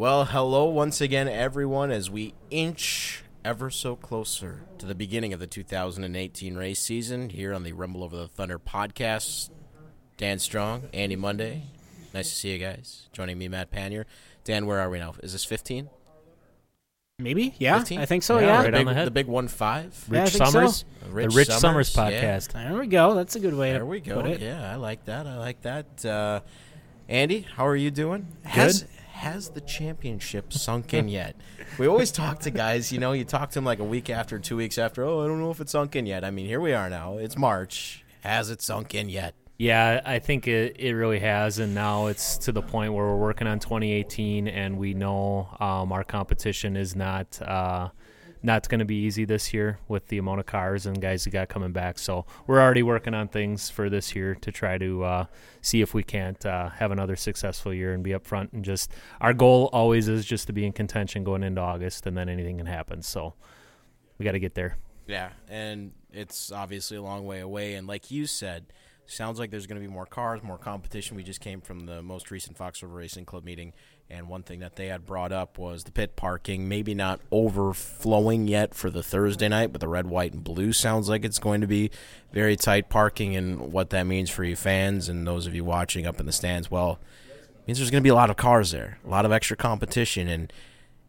Well, hello once again, everyone, as we inch ever so closer to the beginning of the 2018 race season here on the Rumble Over the Thunder podcast. Dan Strong, Andy Monday. Nice to see you guys. Joining me, Matt Panier. Dan, where are we now? Is this 15? Maybe, yeah, 15? I think so. Yeah, Yeah, right the, on big, the head. the big one five. Yeah, I Rich so. Summers, Rich the Rich Summers, yeah. podcast. there we go. That's a good way There to we go. put it. Yeah, I like that. I like that. Uh, Andy, how are you doing? Has has the championship sunk in yet? we always talk to guys. You know, you talk to them like a week after, two weeks after. Oh, I don't know if it's sunk in yet. I mean, here we are now. It's March. Has it sunk in yet? Yeah, I think it, it really has, and now it's to the point where we're working on 2018, and we know um, our competition is not uh, not going to be easy this year with the amount of cars and guys we got coming back. So we're already working on things for this year to try to uh, see if we can't uh, have another successful year and be up front. And just our goal always is just to be in contention going into August, and then anything can happen. So we got to get there. Yeah, and it's obviously a long way away. And like you said, sounds like there's going to be more cars, more competition. We just came from the most recent Fox River Racing Club meeting, and one thing that they had brought up was the pit parking, maybe not overflowing yet for the Thursday night, but the red, white, and blue sounds like it's going to be very tight parking, and what that means for you fans and those of you watching up in the stands. Well, it means there's going to be a lot of cars there, a lot of extra competition, and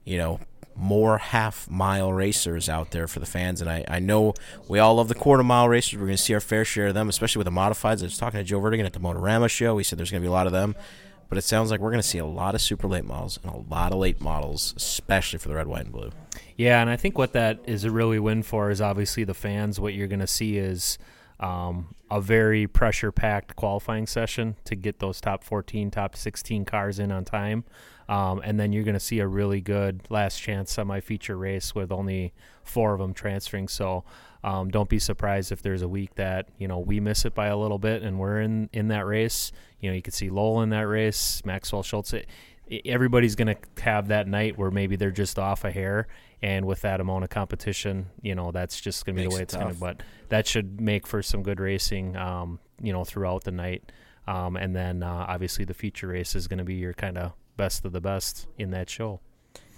you know more half mile racers out there for the fans. And I, I know we all love the quarter mile racers. We're going to see our fair share of them, especially with the modifieds. I was talking to Joe Verdegan at the Motorama show. He said there's going to be a lot of them. But it sounds like we're going to see a lot of super late models and a lot of late models, especially for the red, white, and blue. Yeah, and I think what that is a really win for is obviously the fans. What you're going to see is um, a very pressure packed qualifying session to get those top 14, top 16 cars in on time. Um, and then you're going to see a really good last chance semi feature race with only four of them transferring. So um, don't be surprised if there's a week that you know we miss it by a little bit and we're in in that race. You know, you could see Lowell in that race, Maxwell Schultz. It, everybody's going to have that night where maybe they're just off a hair, and with that amount of competition, you know that's just going to be Makes the way it it's going to. But that should make for some good racing, um, you know, throughout the night. Um, and then uh, obviously the feature race is going to be your kind of best of the best in that show.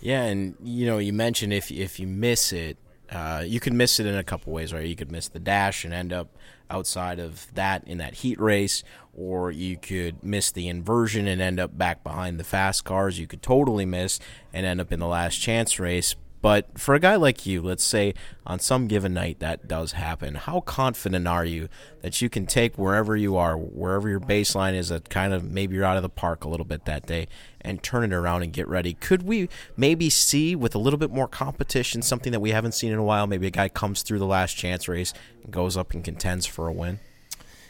Yeah, and you know, you mentioned if if you miss it, uh, you could miss it in a couple ways, right? You could miss the dash and end up outside of that in that heat race, or you could miss the inversion and end up back behind the fast cars. You could totally miss and end up in the last chance race. But for a guy like you, let's say on some given night that does happen, how confident are you that you can take wherever you are, wherever your baseline is, that kind of maybe you're out of the park a little bit that day, and turn it around and get ready? Could we maybe see with a little bit more competition something that we haven't seen in a while? Maybe a guy comes through the last chance race and goes up and contends for a win.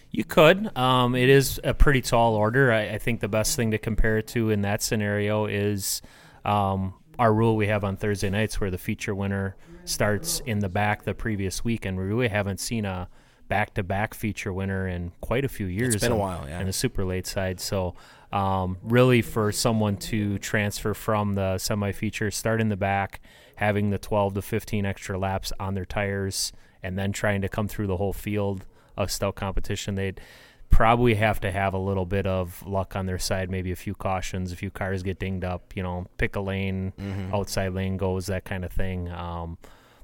You could. Um, it is a pretty tall order. I, I think the best thing to compare it to in that scenario is um, our rule we have on Thursday nights, where the feature winner starts in the back the previous week, and we really haven't seen a back-to-back feature winner in quite a few years. It's been a while, yeah. On the super late side, so um, really for someone to transfer from the semi-feature, start in the back, having the 12 to 15 extra laps on their tires, and then trying to come through the whole field of stout competition, they'd probably have to have a little bit of luck on their side, maybe a few cautions, a few cars get dinged up, you know, pick a lane, outside lane goes, that kind of thing. Um,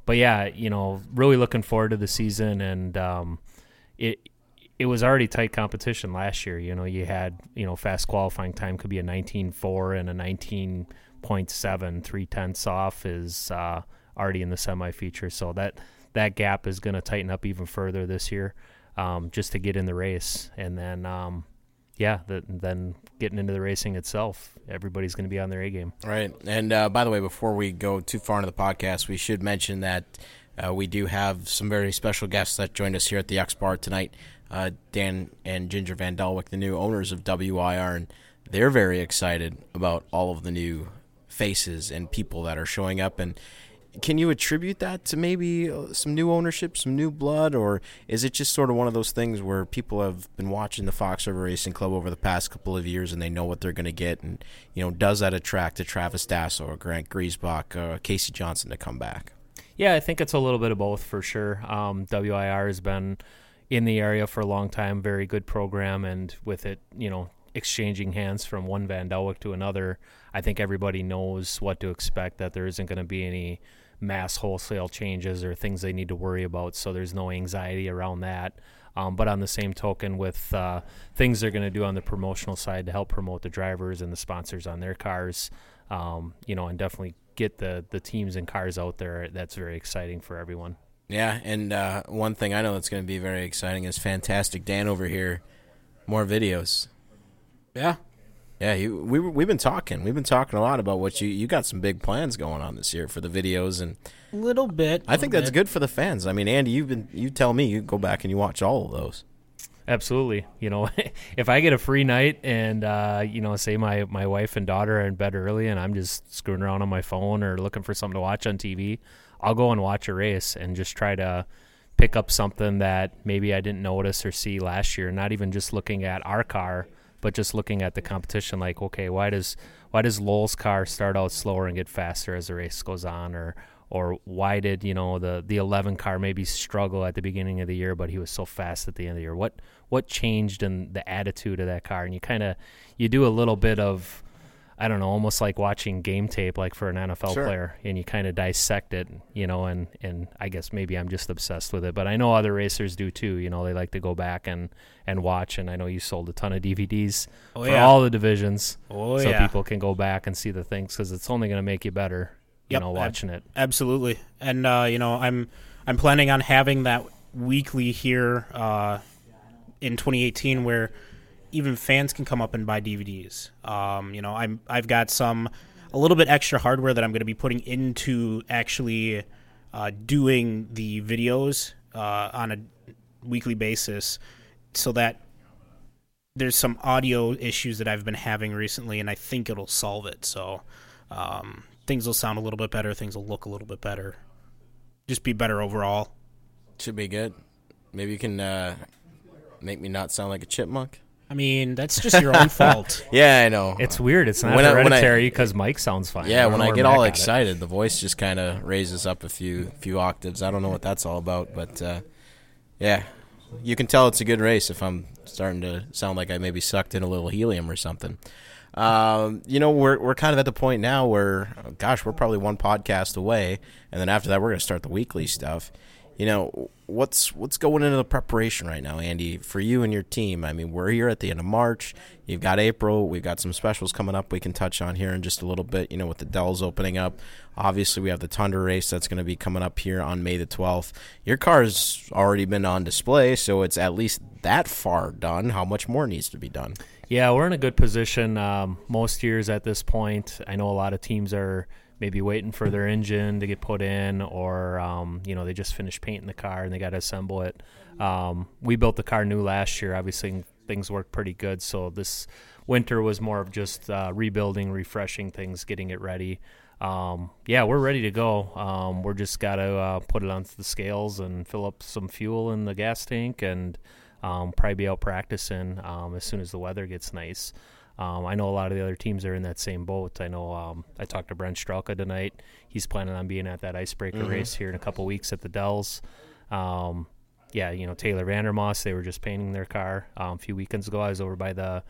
but yeah, you know, really looking forward to the season, and um, it it was already tight competition last year. You know, you had you know fast qualifying time could be a 19.4 and a 19.7, three tenths off is uh, already in the semi feature. So that that gap is going to tighten up even further this year, um, just to get in the race, and then um, yeah, the, then getting into the racing itself, everybody's going to be on their A game. Right. And uh, by the way, before we go too far into the podcast, we should mention that uh, we do have some very special guests that joined us here at the X Bar tonight. Uh, Dan and Ginger VanDaalwyk, the new owners of WIR, and they're very excited about all of the new faces and people that are showing up. And can you attribute that to maybe uh, some new ownership, some new blood, or is it just sort of one of those things where people have been watching the Fox River Racing Club over the past couple of years and they know what they're going to get? And, you know, does that attract a Travis Dassow or Grant Griesbach, uh, Casey Johnson to come back? Yeah, I think it's a little bit of both for sure. Um, WIR has been in the area for a long time, very good program, and with it, you know, exchanging hands from one VanDaalwyk to another, I think everybody knows what to expect. That there isn't going to be any mass wholesale changes or things they need to worry about. So there's no anxiety around that. Um, but on the same token, with uh, things they're going to do on the promotional side to help promote the drivers and the sponsors on their cars, um, you know, and definitely get the the teams and cars out there. That's very exciting for everyone. Yeah, and uh, one thing I know that's going to be very exciting is Fantastic Dan over here. More videos. Yeah. Yeah, you, we we've been talking. We've been talking a lot about what you you got some big plans going on this year for the videos, and A little bit. I think that's bit. good for the fans. I mean, Andy, you've been you tell me you go back and you watch all of those. Absolutely. You know, if I get a free night and uh, you know, say my my wife and daughter are in bed early and I'm just screwing around on my phone or looking for something to watch on TV, I'll go and watch a race and just try to pick up something that maybe I didn't notice or see last year. Not even just looking at our car, but just looking at the competition. Like, okay, why does why does Lowell's car start out slower and get faster as the race goes on, or or why did you know the the 11 car maybe struggle at the beginning of the year, but he was so fast at the end of the year? What what changed in the attitude of that car? And you kind of you do a little bit of I don't know, almost like watching game tape, like for an NFL Sure. player, and you kind of dissect it, you know. And and I guess maybe I'm just obsessed with it, but I know other racers do too. You know, they like to go back and and watch. And I know you sold a ton of DVDs Oh, for yeah. all the divisions, Oh, so yeah. people can go back and see the things because it's only going to make you better. You Yep, know, ab- watching it. Absolutely, and uh, you know, I'm I'm planning on having that weekly here uh, in 2018, where even fans can come up and buy DVDs. Um, you know, I'm I've got some a little bit extra hardware that I'm going to be putting into actually uh, doing the videos uh, on a weekly basis, so that there's some audio issues that I've been having recently, and I think it'll solve it. So um, things will sound a little bit better. Things will look a little bit better. Just be better overall. Should be good. Maybe you can uh, make me not sound like a chipmunk. I mean, that's just your own fault. Yeah, I know. It's weird. It's not When I- when I- hereditary because Mike sounds fine. yeah, don't when I get all got it. excited, the voice just kind of raises up a few few octaves. I don't know what that's all about, but uh, yeah, you can tell it's a good race if I'm starting to sound like I maybe sucked in a little helium or something. Um, you know, we're we're kind of at the point now where, gosh, we're probably one podcast away, and then after that, we're going to start the weekly stuff. You know, what's what's going into the preparation right now, Andy, for you and your team? I mean, we're here at the end of March. You've got April. We've got some specials coming up. We can touch on here in just a little bit. You know, with the Dells opening up, obviously we have the Tundra race that's going to be coming up here on May the twelfth. Your car's already been on display, so it's at least that far done. How much more needs to be done? Yeah, we're in a good position um, most years at this point. I know a lot of teams are maybe waiting for their engine to get put in, or um, you know they just finished painting the car and they got to assemble it. Um, we built the car new last year. Obviously, things worked pretty good. So this winter was more of just uh, rebuilding, refreshing things, getting it ready. Um, yeah, we're ready to go. Um, we're just got to uh, put it onto the scales and fill up some fuel in the gas tank and um, probably be out practicing um, as soon as the weather gets nice. Um, I know a lot of the other teams are in that same boat. I know um, I talked to Brent Strelka tonight. He's planning on being at that icebreaker race here in a couple weeks at the Dells. Um, yeah, you know Taylor Vandermoss. They were just painting their car um, a few weekends ago. I was over by the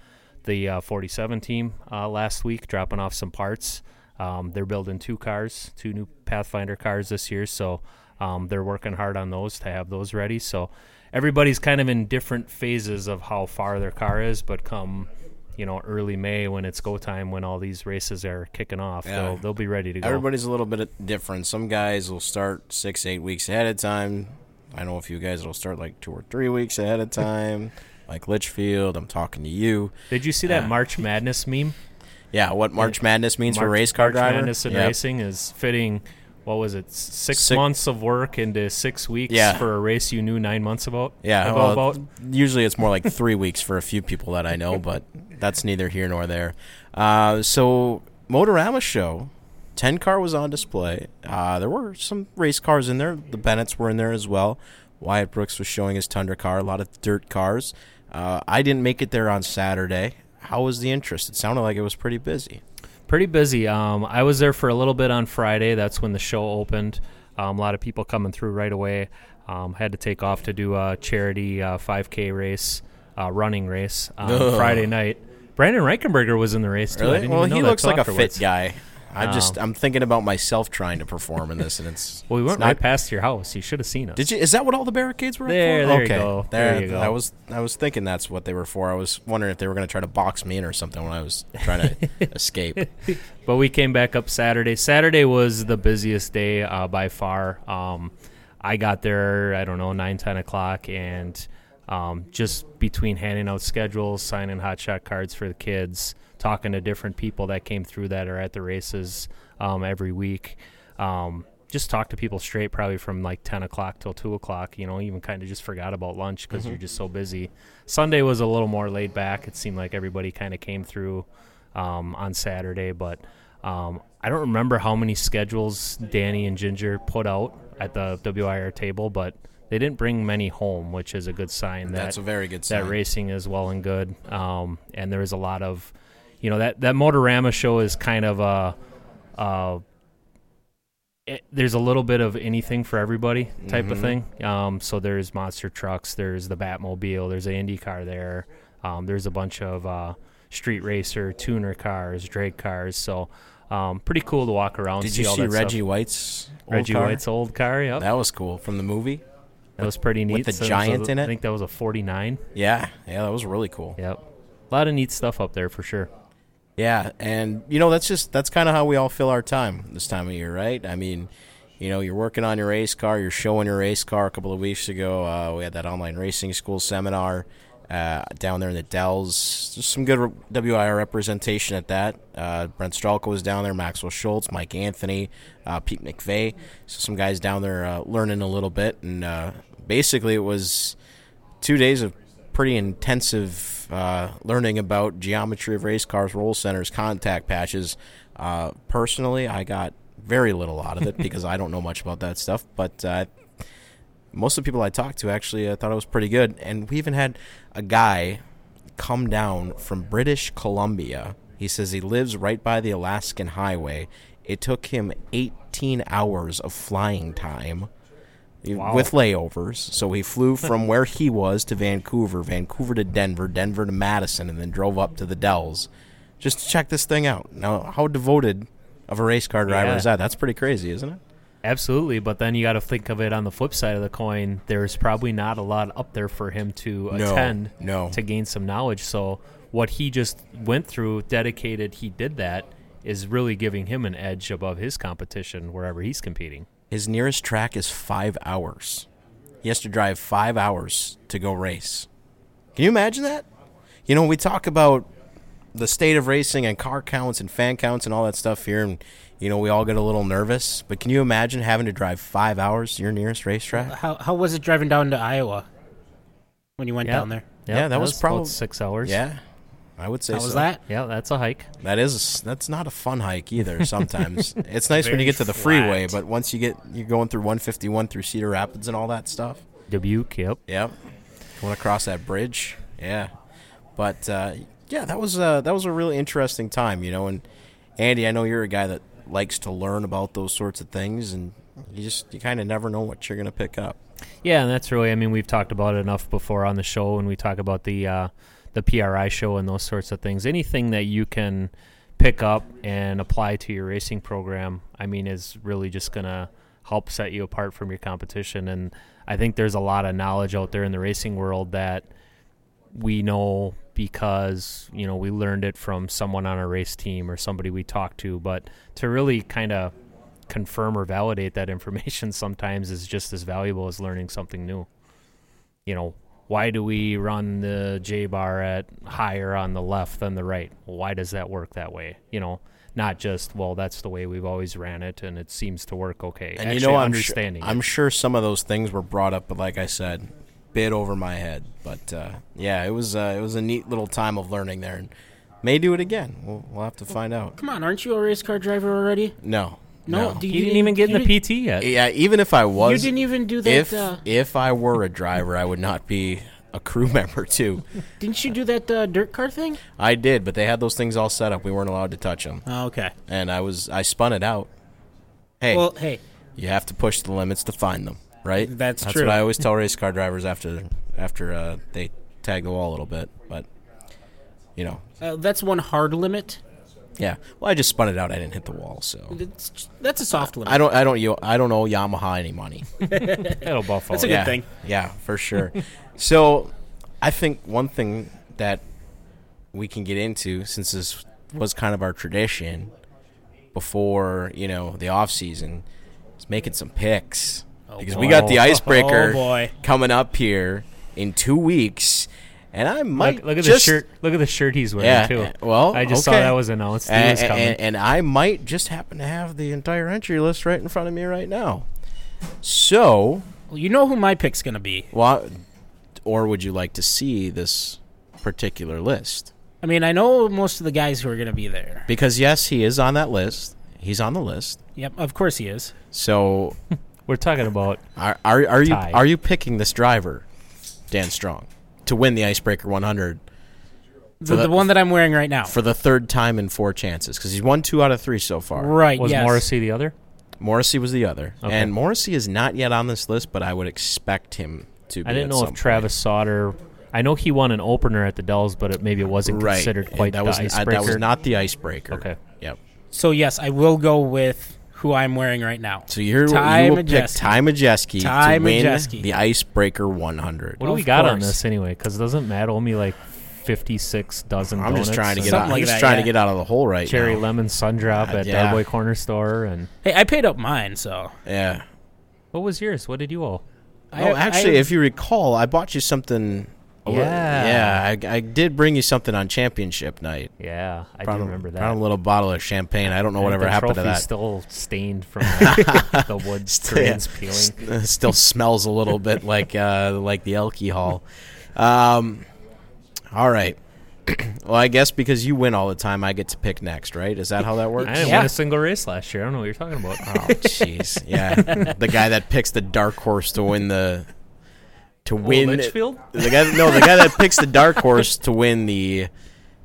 the uh, 47 team uh, last week, dropping off some parts. Um, they're building two cars, two new Pathfinder cars this year, so um, they're working hard on those to have those ready. So everybody's kind of in different phases of how far their car is, but come you know early May when it's go time, when all these races are kicking off, Yeah. they'll they'll be ready to go. Everybody's a little bit different. Some guys will start six, eight weeks ahead of time. I know a few guys will start like two or three weeks ahead of time. like Litchfield, I'm talking to you. Did you see that Yeah. March Madness meme? Yeah, what March Madness means for race car March driver. Madness in Yep. racing is fitting. What was it? Six, Six- months of work into six weeks Yeah. for a race you knew nine months about. Yeah, about, well, about. usually it's more like three weeks for a few people that I know, but that's neither here nor there. Uh, so, Motorama show, ten car was on display. Uh, there were some race cars in there. The Bennetts were in there as well. Wyatt Brooks was showing his Tundra car. A lot of dirt cars. Uh, I didn't make it there on Saturday. How was the interest? It sounded like it was pretty busy. Pretty busy. Um, I was there for a little bit on Friday. That's when the show opened. Um, a lot of people coming through right away. Um, had to take off to do a charity uh, 5K race, uh, running race on Ugh. Friday night. Brandon Reichenberger was in the race too. I Really? didn't Well, even know he that looks till like a afterwards. fit guy. I just Um, I'm thinking about myself trying to perform in this, and it's Well, we it's went not- right past your house. You should have seen us. Did you? Is that what all the barricades were? There- for? there you okay. go. There, There you go. I was I was thinking that's what they were for. I was wondering if they were going to try to box me in or something when I was trying to escape. But we came back up Saturday. Saturday was the busiest day uh, by far. Um, I got there, I don't know, 9, 10 o'clock, and um, just between handing out schedules, signing hot shot cards for the kids, talking to different people that came through that are at the races um, every week. Um, just talk to people straight, probably from like 10 o'clock till 2 o'clock. You know, even kind of just forgot about lunch because you're just so busy. Sunday was a little more laid back. It seemed like everybody kind of came through um, on Saturday, but um, I don't remember how many schedules Danny and Ginger put out at the WIR table, but they didn't bring many home, which is a good sign that That's a very good sign. that racing is well and good. Um, and there is a lot of, you know, that that Motorama show is kind of a, uh, it, there's a little bit of anything for everybody type of Mhm. thing. Um, so there's monster trucks, there's the Batmobile, there's a Indy car there. Um, there's a bunch of uh, street racer, tuner cars, drag cars. So um, pretty cool to walk around. Did see you all see Reggie Stuff. White's old Reggie car? White's old car? Yep, that, was cool from the movie. That was pretty neat. the So it was giant in it? I think that was a 49. Yeah, yeah, that was really cool. Yep, a lot of neat stuff up there for sure. Yeah, and you know that's just that's kind of how we all fill our time this time of year, right? I mean, you know, you're working on your race car, you're showing your race car. A couple of weeks ago, uh, we had that online racing school seminar uh, down there in the Dells. Some good WIR representation at that. Uh, Brent Strelka was down there, Maxwell Schultz, Mike Anthony, uh, Pete McVeigh. So some guys down there uh, learning a little bit, and uh, basically it was two days of pretty intensive uh, learning about geometry of race cars, roll centers, contact patches. Uh, personally, I got very little out of it because I don't know much about that stuff. But uh, most of the people I talked to actually uh, thought it was pretty good. And we even had a guy come down from British Columbia. He says he lives right by the Alaskan Highway. It took him 18 hours of flying time Wow. with layovers. So he flew from where he was to Vancouver, Vancouver to Denver, Denver to Madison, and then drove up to the Dells just to check this thing out. Now, how devoted of a race car driver Yeah. is that? That's pretty crazy, isn't it? Absolutely, but then you got to think of it on the flip side of the coin. There's probably not a lot up there for him to No, attend no. to gain some knowledge. So what he just went through, dedicated, he did that, is really giving him an edge above his competition wherever he's competing. His nearest track is five hours. He has to drive five hours to go race. Can you imagine that? You know, we talk about the state of racing and car counts and fan counts and all that stuff here, and you know we all get a little nervous. But can you imagine having to drive five hours to your nearest racetrack? How how was it driving down to Iowa when you went Yeah. down there? Yeah, that was about probably- six hours. Yeah, I would say How was that? yeah, that's a hike. That is that's not a fun hike either. Sometimes it's nice when you get to the freeway, but once you get you're going through 151 through Cedar Rapids and all that stuff. Dubuque, yep. Yep. Going across that bridge. Yeah. But uh, yeah, that was uh, that was a really interesting time, you know. And Andy, I know you're a guy that likes to learn about those sorts of things, and you just you kind of never know what you're going to pick up. Yeah, and that's really. I mean, we've talked about it enough before on the show when we talk about the uh, the PRI show and those sorts of things. Anything that you can pick up and apply to your racing program, I mean, is really just gonna help set you apart from your competition. And I think there's a lot of knowledge out there in the racing world that we know because you know we learned it from someone on our race team or somebody we talked to. But to really kind of confirm or validate that information sometimes is just as valuable as learning something new. You know, why do we run the J bar at higher on the left than the right? Why does that work that way? You know, not just well, that's the way we've always ran it and it seems to work okay. And Actually you know, I'm understanding. Sure. I'm sure some of those things were brought up, but like I said, bit over my head. But uh, yeah, it was uh, it was a neat little time of learning there, and may do it again. We'll, we'll have to find out. Come on, aren't you a race car driver already? No, No, no. do he didn't even get in the PT yet. Yeah, even if I was, You didn't even do that. if uh, if I were a driver, I would not be a crew member too. didn't you do that uh, dirt car thing? I did, but they had those things all set up. We weren't allowed to touch them, Oh, okay. and I was I spun it out. Hey, Well, hey, you have to push the limits to find them, right? That's That's true. what I always tell race car drivers after after uh, they tag the wall a little bit. But you know. Uh, that's one hard limit. Yeah. Well, I just spun it out. I didn't hit the wall, so It's, that's a soft limit. I don't. I don't. yo- I don't owe Yamaha any money. It'll buffalo. That's a good yeah, thing. Yeah, for sure. so, I think one thing that we can get into, since this was kind of our tradition before you know the off season, is making some picks oh, because we got the icebreaker Oh, boy. coming up here in two weeks, and I might Look, look at just, the shirt. Look at the shirt he's wearing Yeah, too. uh, well, I just saw that was announced. He and, was and, and I might just happen to have the entire entry list right in front of me right now. So, Well, you know who my pick's going to be. well, or would you like to see this particular list? I mean, I know most of the guys who are going to be there. Because yes, he is on that list. He's on the list. Yep, of course he is. So, We're talking about are are, are you are you picking this driver, Dan Strong, to win the Icebreaker 100 The, the- the one that I'm wearing right now. for the third time in four chances? Because he's won two out of three so far. right, was yes. Morrissey the other? Morrissey was the other, Okay. and Morrissey is not yet on this list, but I would expect him to. be I didn't at know some if Travis Sauter. I know he won an opener at the Dells, but it, maybe it wasn't right. considered and quite that the was uh, icebreaker. that was not the icebreaker. Okay. Yep. So, yes, I will go with who I'm wearing right now. So you're Ty you will pick Majeski. Ty Majeski Ty to win Majeski. the Icebreaker 100. What do we Of got on course. this anyway? Because doesn't Matt owe me like fifty-six dozen? I'm just trying to get and out. Something I'm like just that, trying yeah. to get out of the hole right cherry now. lemon sun drop Uh, at yeah. Darboy Corner Store. And Hey, I paid up mine, so. Yeah. what was yours? What did you owe? I, oh, actually, I, if you recall, I bought you something. A li- Yeah. yeah, I, I did bring you something on championship night. Yeah, I Brought do a- remember that. brought a little bottle of champagne. I don't know I whatever happened to trophy's that. Still stained from the, the wood Still- yeah. grains peeling. still smells a little bit like uh, like the alcohol. Um, all right. well, I guess because you win all the time, I get to pick next, right? Is that how that works? I didn't Yeah. win a single race last year. I don't know what you're talking about. Oh, jeez. Yeah, the guy that picks the dark horse to win the to Oh, win Litchfield? the guy no the guy that picks the dark horse to win the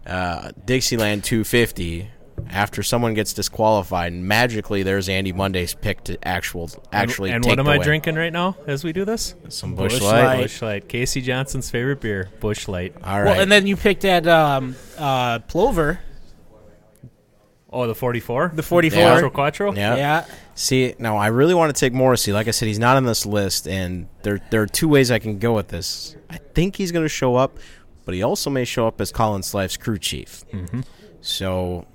uh, Dixieland 250 after someone gets disqualified magically there's Andy Monday's pick to actual actually and take what am the I win. drinking right now as we do this? some Busch bush Light. light. Busch Light. Casey Johnson's favorite beer, Busch Light. All right. Well, and then you picked at um, uh, Plover, Oh, the 44? the 44. Yeah. Quattro Quattro? yeah. Yeah. See, now I really want to take Morrissey. Like I said, he's not on this list, and there there are two ways I can go with this. I think he's going to show up, but he also may show up as Colin Slife's crew chief. Mhm. So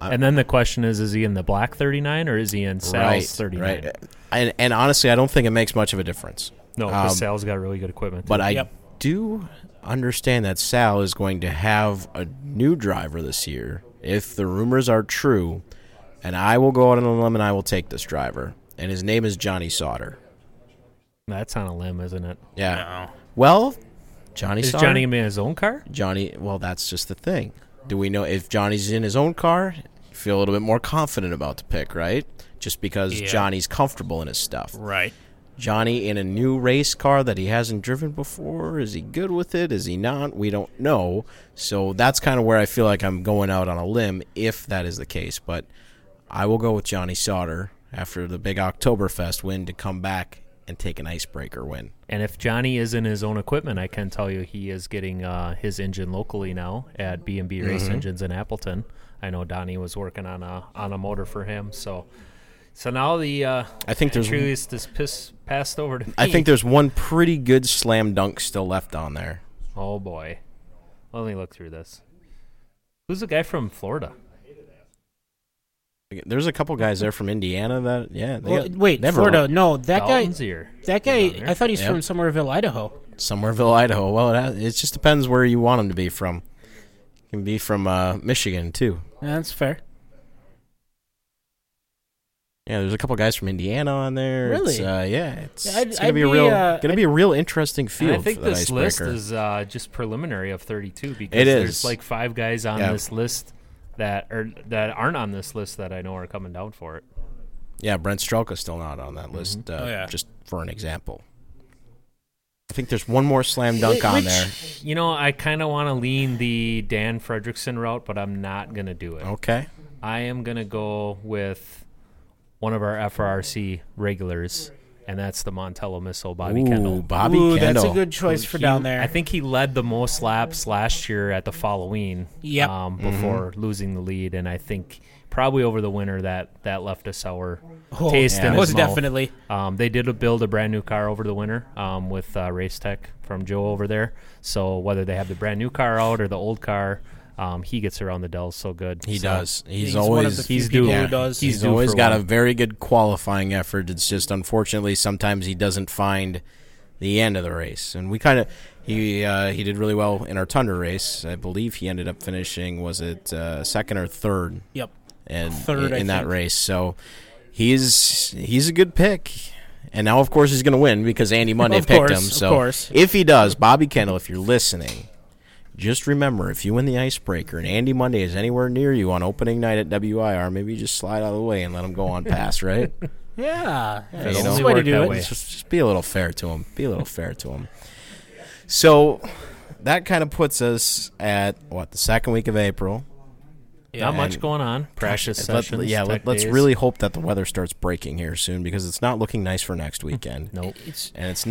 And then the question is, is he in the black 39 or is he in Sal's right, 39? right, and and honestly, I don't think it makes much of a difference. No, Um, because Sal's got really good equipment. But I Yep. do understand that Sal is going to have a new driver this year, if the rumors are true. And I will go out on a limb and I will take this driver. And his name is Johnny Sauter. That's on a limb, isn't it? Yeah. Well, Johnny Is Sauter. Johnny going to be in his own car? Johnny, well, that's just the thing. Do we know if Johnny's in his own car? Feel a little bit more confident about the pick, right? Just because Yeah. Johnny's comfortable in his stuff. Right. Johnny in a new race car that he hasn't driven before. Is he good with it? Is he not? We don't know. So that's kind of where I feel like I'm going out on a limb if that is the case. But I will go with Johnny Sauter after the big Oktoberfest win to come back and take an icebreaker win. And if Johnny is in his own equipment, I can tell you he is getting uh, his engine locally now at B and B Race Mm-hmm. Engines in Appleton. I know Donnie was working on a on a motor for him, so so now the uh, I think there's entry list is piss, passed over to me. I think there's one pretty good slam dunk still left on there. Oh boy, let me look through this. Who's the guy from Florida? There's a couple guys there from Indiana that yeah. They Well, got- wait, they have a Florida. No, that guy. Here. That guy. I thought he's Yep. from Somerville, Idaho. Somerville, Idaho. Well, it, has, it just depends where you want him to be from. Can be from uh, Michigan too. Yeah, that's fair. Yeah, there's a couple guys from Indiana on there. It's, Really? uh, yeah, it's, Yeah, it's gonna I'd be a real, uh, gonna be a real interesting field. I think for that this list is uh, just preliminary of 32 because It there's like five guys on Yeah. this list that or that aren't on this list that I know are coming down for it. Yeah, Brent Strelka's still not on that list. Uh, Oh, yeah. Just for an example. I think there's one more slam dunk on there. You know, I kind of want to lean the Dan Fredrickson route, but I'm not going to do it. Okay. I am going to go with one of our FRRC regulars, and that's the Montello Missile, Bobby Ooh, Kendall. Bobby Ooh, Kendall. that's a good choice for He- down there. I think he led the most laps last year at the Halloween. Yep. Um, Mm-hmm. before losing the lead, and I think probably over the winter that that left a sour Oh, taste yeah. in his most mouth. definitely. Um, they did build a brand new car over the winter um, with uh, Race Tech from Joe over there. So whether they have the brand new car out or the old car, um, he gets around the Dells so good. He So- does. He's, He's one of always the he's people due. who Yeah. does. He's, He's due always for got a very good qualifying effort. It's just unfortunately sometimes he doesn't find the end of the race, and we kind of he uh, he did really well in our Tundra race. I believe he ended up finishing was it uh, second or third, Yep. and Third, in, in that race. So he's he's a good pick. And now, of course, he's going to win because Andy Monday Of picked course, him. of So course. if he does, Bobby Kendall, if you're listening, just remember if you win the icebreaker and Andy Monday is anywhere near you on opening night at WIR, maybe you just slide out of the way and let him go on past, right? Yeah. yeah It'll that's only the way to do it. just, just be a little fair to him. Be a little fair to him. So that kind of puts us at what the second week of April. Not much going on. Practice Let- sessions. yeah, tech let, us days. really hope that the weather starts breaking here soon because it's not looking nice for next weekend. Nope. It's and it's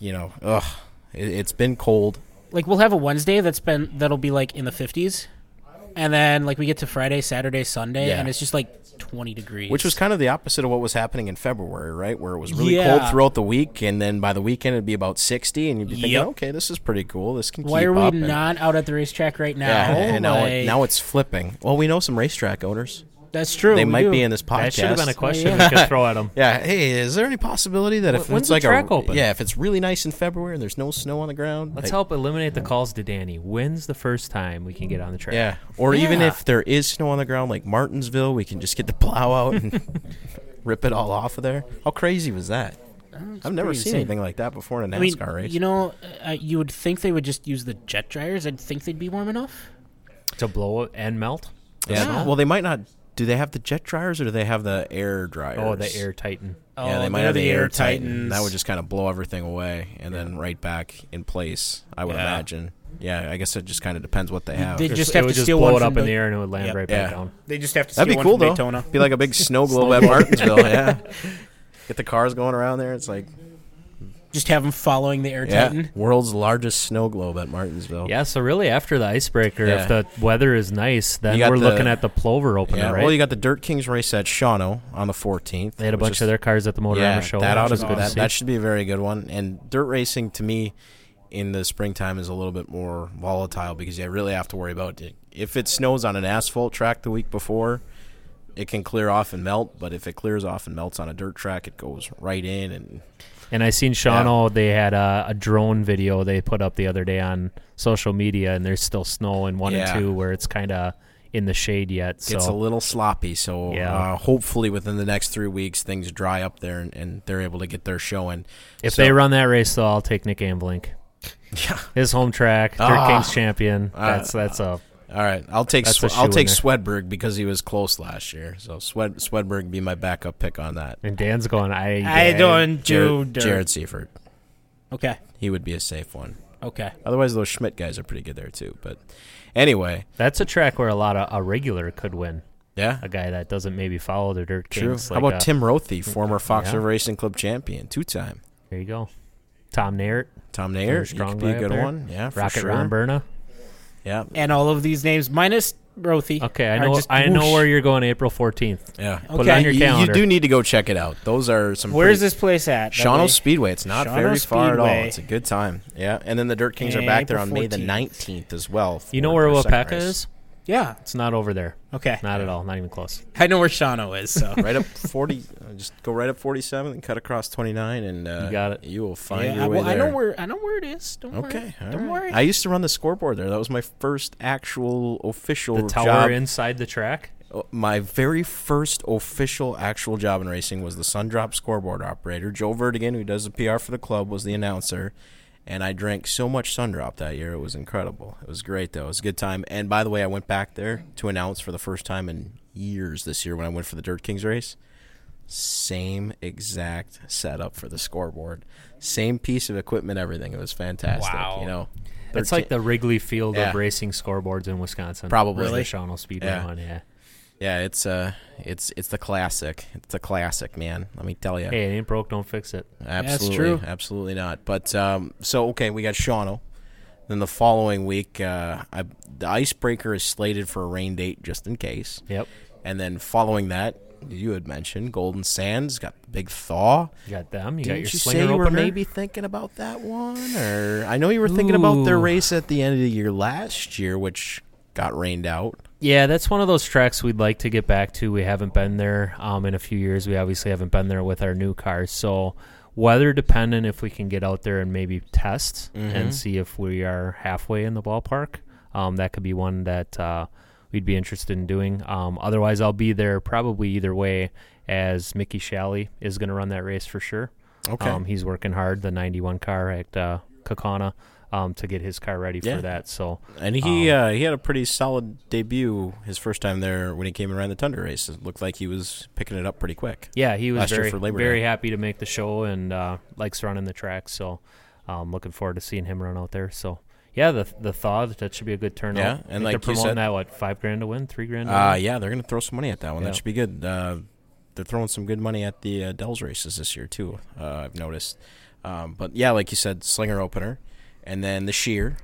you know, ugh, it's been cold. Like we'll have a Wednesday that's been that'll be like in the 50s. And then like we get to Friday, Saturday, Sunday Yeah. and it's just like 20 degrees. Which was kind of the opposite of what was happening in February, right? Where it was really Yeah. cold throughout the week, and then by the weekend it'd be about sixty, and you'd be thinking, Yep. "Okay, this is pretty cool. This can Why keep are we up." and- not out at the racetrack right now? Yeah, and now, Like, it, now it's flipping. Well, we know some racetrack owners. That's true. They we might do. be in this podcast. That should have been a question yeah. we could throw at him. Yeah. Hey, is there any possibility that if When's it's the like track a open? yeah, if it's really nice in February and there's no snow on the ground, Let's like- help eliminate the calls to Danny. When's the first time we can get on the track? Yeah, or even if there is snow on the ground, like Martinsville, we can just get the plow out and rip it all off of there. How crazy was that? I've never seen insane. anything like that before in a I mean, NASCAR race. you know, uh, you would think they would just use the jet dryers. I'd think they'd be warm enough. To blow and melt? yeah. Yeah. Well, they might not. Do they have the jet dryers or do they have the air dryers? Oh, the Air Titan. Oh, yeah, they Oh, might they're have the, Air Titan. Titans. That would just kind of blow everything away and then right back in place. I would Yeah. imagine. Yeah, I guess it just kind of depends what they have. They just it have would to just steal blow one it up from in the- the air and it would land Yep. right Yeah. back down. They just have to That'd steal be one cool from though. Daytona. Be like a big snow globe at Martinsville. Yeah. Get the cars going around there. It's like Just have them following the Air yeah, Titan. world's largest snow globe at Martinsville. Yeah, so really after the icebreaker, Yeah. if the weather is nice, then we're the- looking at the Plover opener, Yeah, right? well, you got the Dirt Kings race at Shawano on the 14th. they had a bunch is- of their cars at the Motorama yeah, show. That ought to is good that, that should be a very good one. And dirt racing to me in the springtime is a little bit more volatile because you really have to worry about it. If it snows on an asphalt track the week before, it can clear off and melt. But if it clears off and melts on a dirt track, it goes right in. And And I seen Shawano, they had a, a drone video they put up the other day on social media, and there's still snow in one Yeah. and two where it's kind of in the shade yet. So gets a little sloppy. So Yeah. uh, hopefully within the next three weeks, things dry up there and, and they're able to get their show in. if So- they run that race, though, I'll take Nick Amblink. Yeah. His home track, Dirt Ah. Kings champion. Uh, That's that's a All right, I'll take That's Swe- a I'll take Swedberg because he was close last year. So Swed Swedberg be my backup pick on that. and Dan's going. I I don't do Jared, dirt. Jared Seifert. Okay. He would be a safe one. Okay. Otherwise, those Schmidt guys are pretty good there too. But anyway, That's a track where a lot of a regular could win. yeah, A guy that doesn't maybe follow the Dirt true. Kings. How like about uh, Tim Rothy, former Fox yeah. River Racing Club champion, two time. There you go. Tom Nairt. Tom Nairt, Nair, he strong could be a good there. one. Yeah, for Rocket sure. Ron Berna. Yeah, And all of these names minus Rothy. Okay, I are know. just I know whoosh. where you're going. April 14th. yeah. Put it Okay. on your You, you do need to go check it out. Those are some. Where's pretty- this place at? That Shawano way- Speedway. It's not Shawano very far at all. Speedway. It's a good time. Yeah, and then the Dirt Kings are Yeah, back there April on May the 14th. nineteenth as well. You know for where their second Wapeka race. is? Yeah. It's not over there. Okay. Not at all. Not even close. I know where Shawano is. So. right up forty. uh, just go right up forty-seven and cut across twenty-nine, and uh, You got it. You will find yeah, your I, way well, I know where I know where it is. Don't Okay, worry. Don't right. worry. I used to run the scoreboard there. That was my first actual official The tower job. inside the track. Uh, My very first official actual job in racing was the Sundrop scoreboard operator. Joe Verdegan, who does the PR for the club, was the announcer. And I drank so much Sundrop that year. It was incredible. It was great, though. It was a good time. And by the way, I went back there to announce for the first time in years this year when I went for the Dirt Kings race. Same exact setup for the scoreboard. Same piece of equipment, everything. It was fantastic. Wow. You know, It's like the Wrigley Field Yeah. of racing scoreboards in Wisconsin. Probably. The Really? Shawano Speedway Yeah. one, yeah. Yeah, it's uh it's it's the classic. It's a classic, man. Let me tell you. Hey, it ain't broke, don't fix it. Absolutely, true. absolutely not. But um, so okay, we got Shawano. Then the following week, uh, I, the icebreaker is slated for a rain date just in case. Yep. And then following that, you had mentioned Golden Sands got the big thaw. You got them. You Didn't got your you say you were opener. maybe thinking about that one? Or I know you were thinking about their race at the end of the year last year, which got rained out. Yeah, that's one of those tracks we'd like to get back to. We haven't been there um, in a few years. We obviously haven't been there with our new cars. So, weather dependent, if we can get out there and maybe test Mhm. and see if we are halfway in the ballpark, um, that could be one that uh, we'd be interested in doing. Um, otherwise, I'll be there probably either way, as Mickey Shalley is going to run that race for sure. Okay. Um, he's working hard, the 91 car at uh, Kaukauna, um, to get his car ready Yeah. for that. So, And he Um, uh, he had a pretty solid debut his first time there when he came and ran the Thunder race. It looked like he was picking it up pretty quick. Yeah, he was very very Day. happy to make the show and uh, likes running the track. So, um, looking forward to seeing him run out there. So, yeah, the the thaw that should be a good turnout. Yeah, and like they're you promoting said- that what five grand to win, three grand. To Uh, win? yeah, they're going to throw some money at that one. Yeah. That should be good. Uh, they're throwing some good money at the uh, Dells races this year too. Uh, I've noticed. Um, but yeah, like you said, slinger opener, and then the Shear,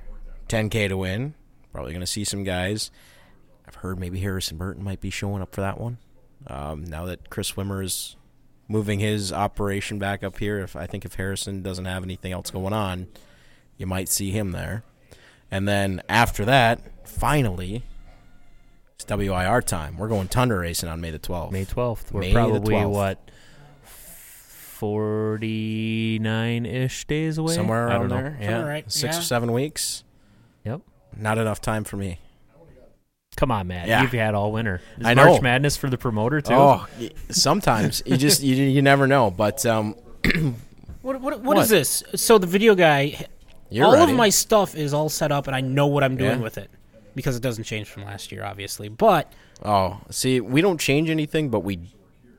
10k to win. Probably going to see some guys. I've heard maybe Harrison Burton might be showing up for that one. Um, now that Chris Wimmer is moving his operation back up here, if I think if Harrison doesn't have anything else going on, you might see him there. And then after that, finally, it's WIR time. We're going Thunder racing on May the 12th. May twelfth. We're May probably 12th. what forty nine ish days away. Somewhere I around don't know. there. Yeah. Right, Six yeah. or seven weeks. Yep. Not enough time for me. Come on, Matt. Yeah. You've had all winter. Is I March know. Madness for the promoter too. Oh, sometimes you just you, you never know. But um, What, what, What? what is this? So the video guy, you're all ready. of my stuff is all set up, and I know what I'm doing Yeah. with it because it doesn't change from last year, obviously. But Oh, see, we don't change anything, but we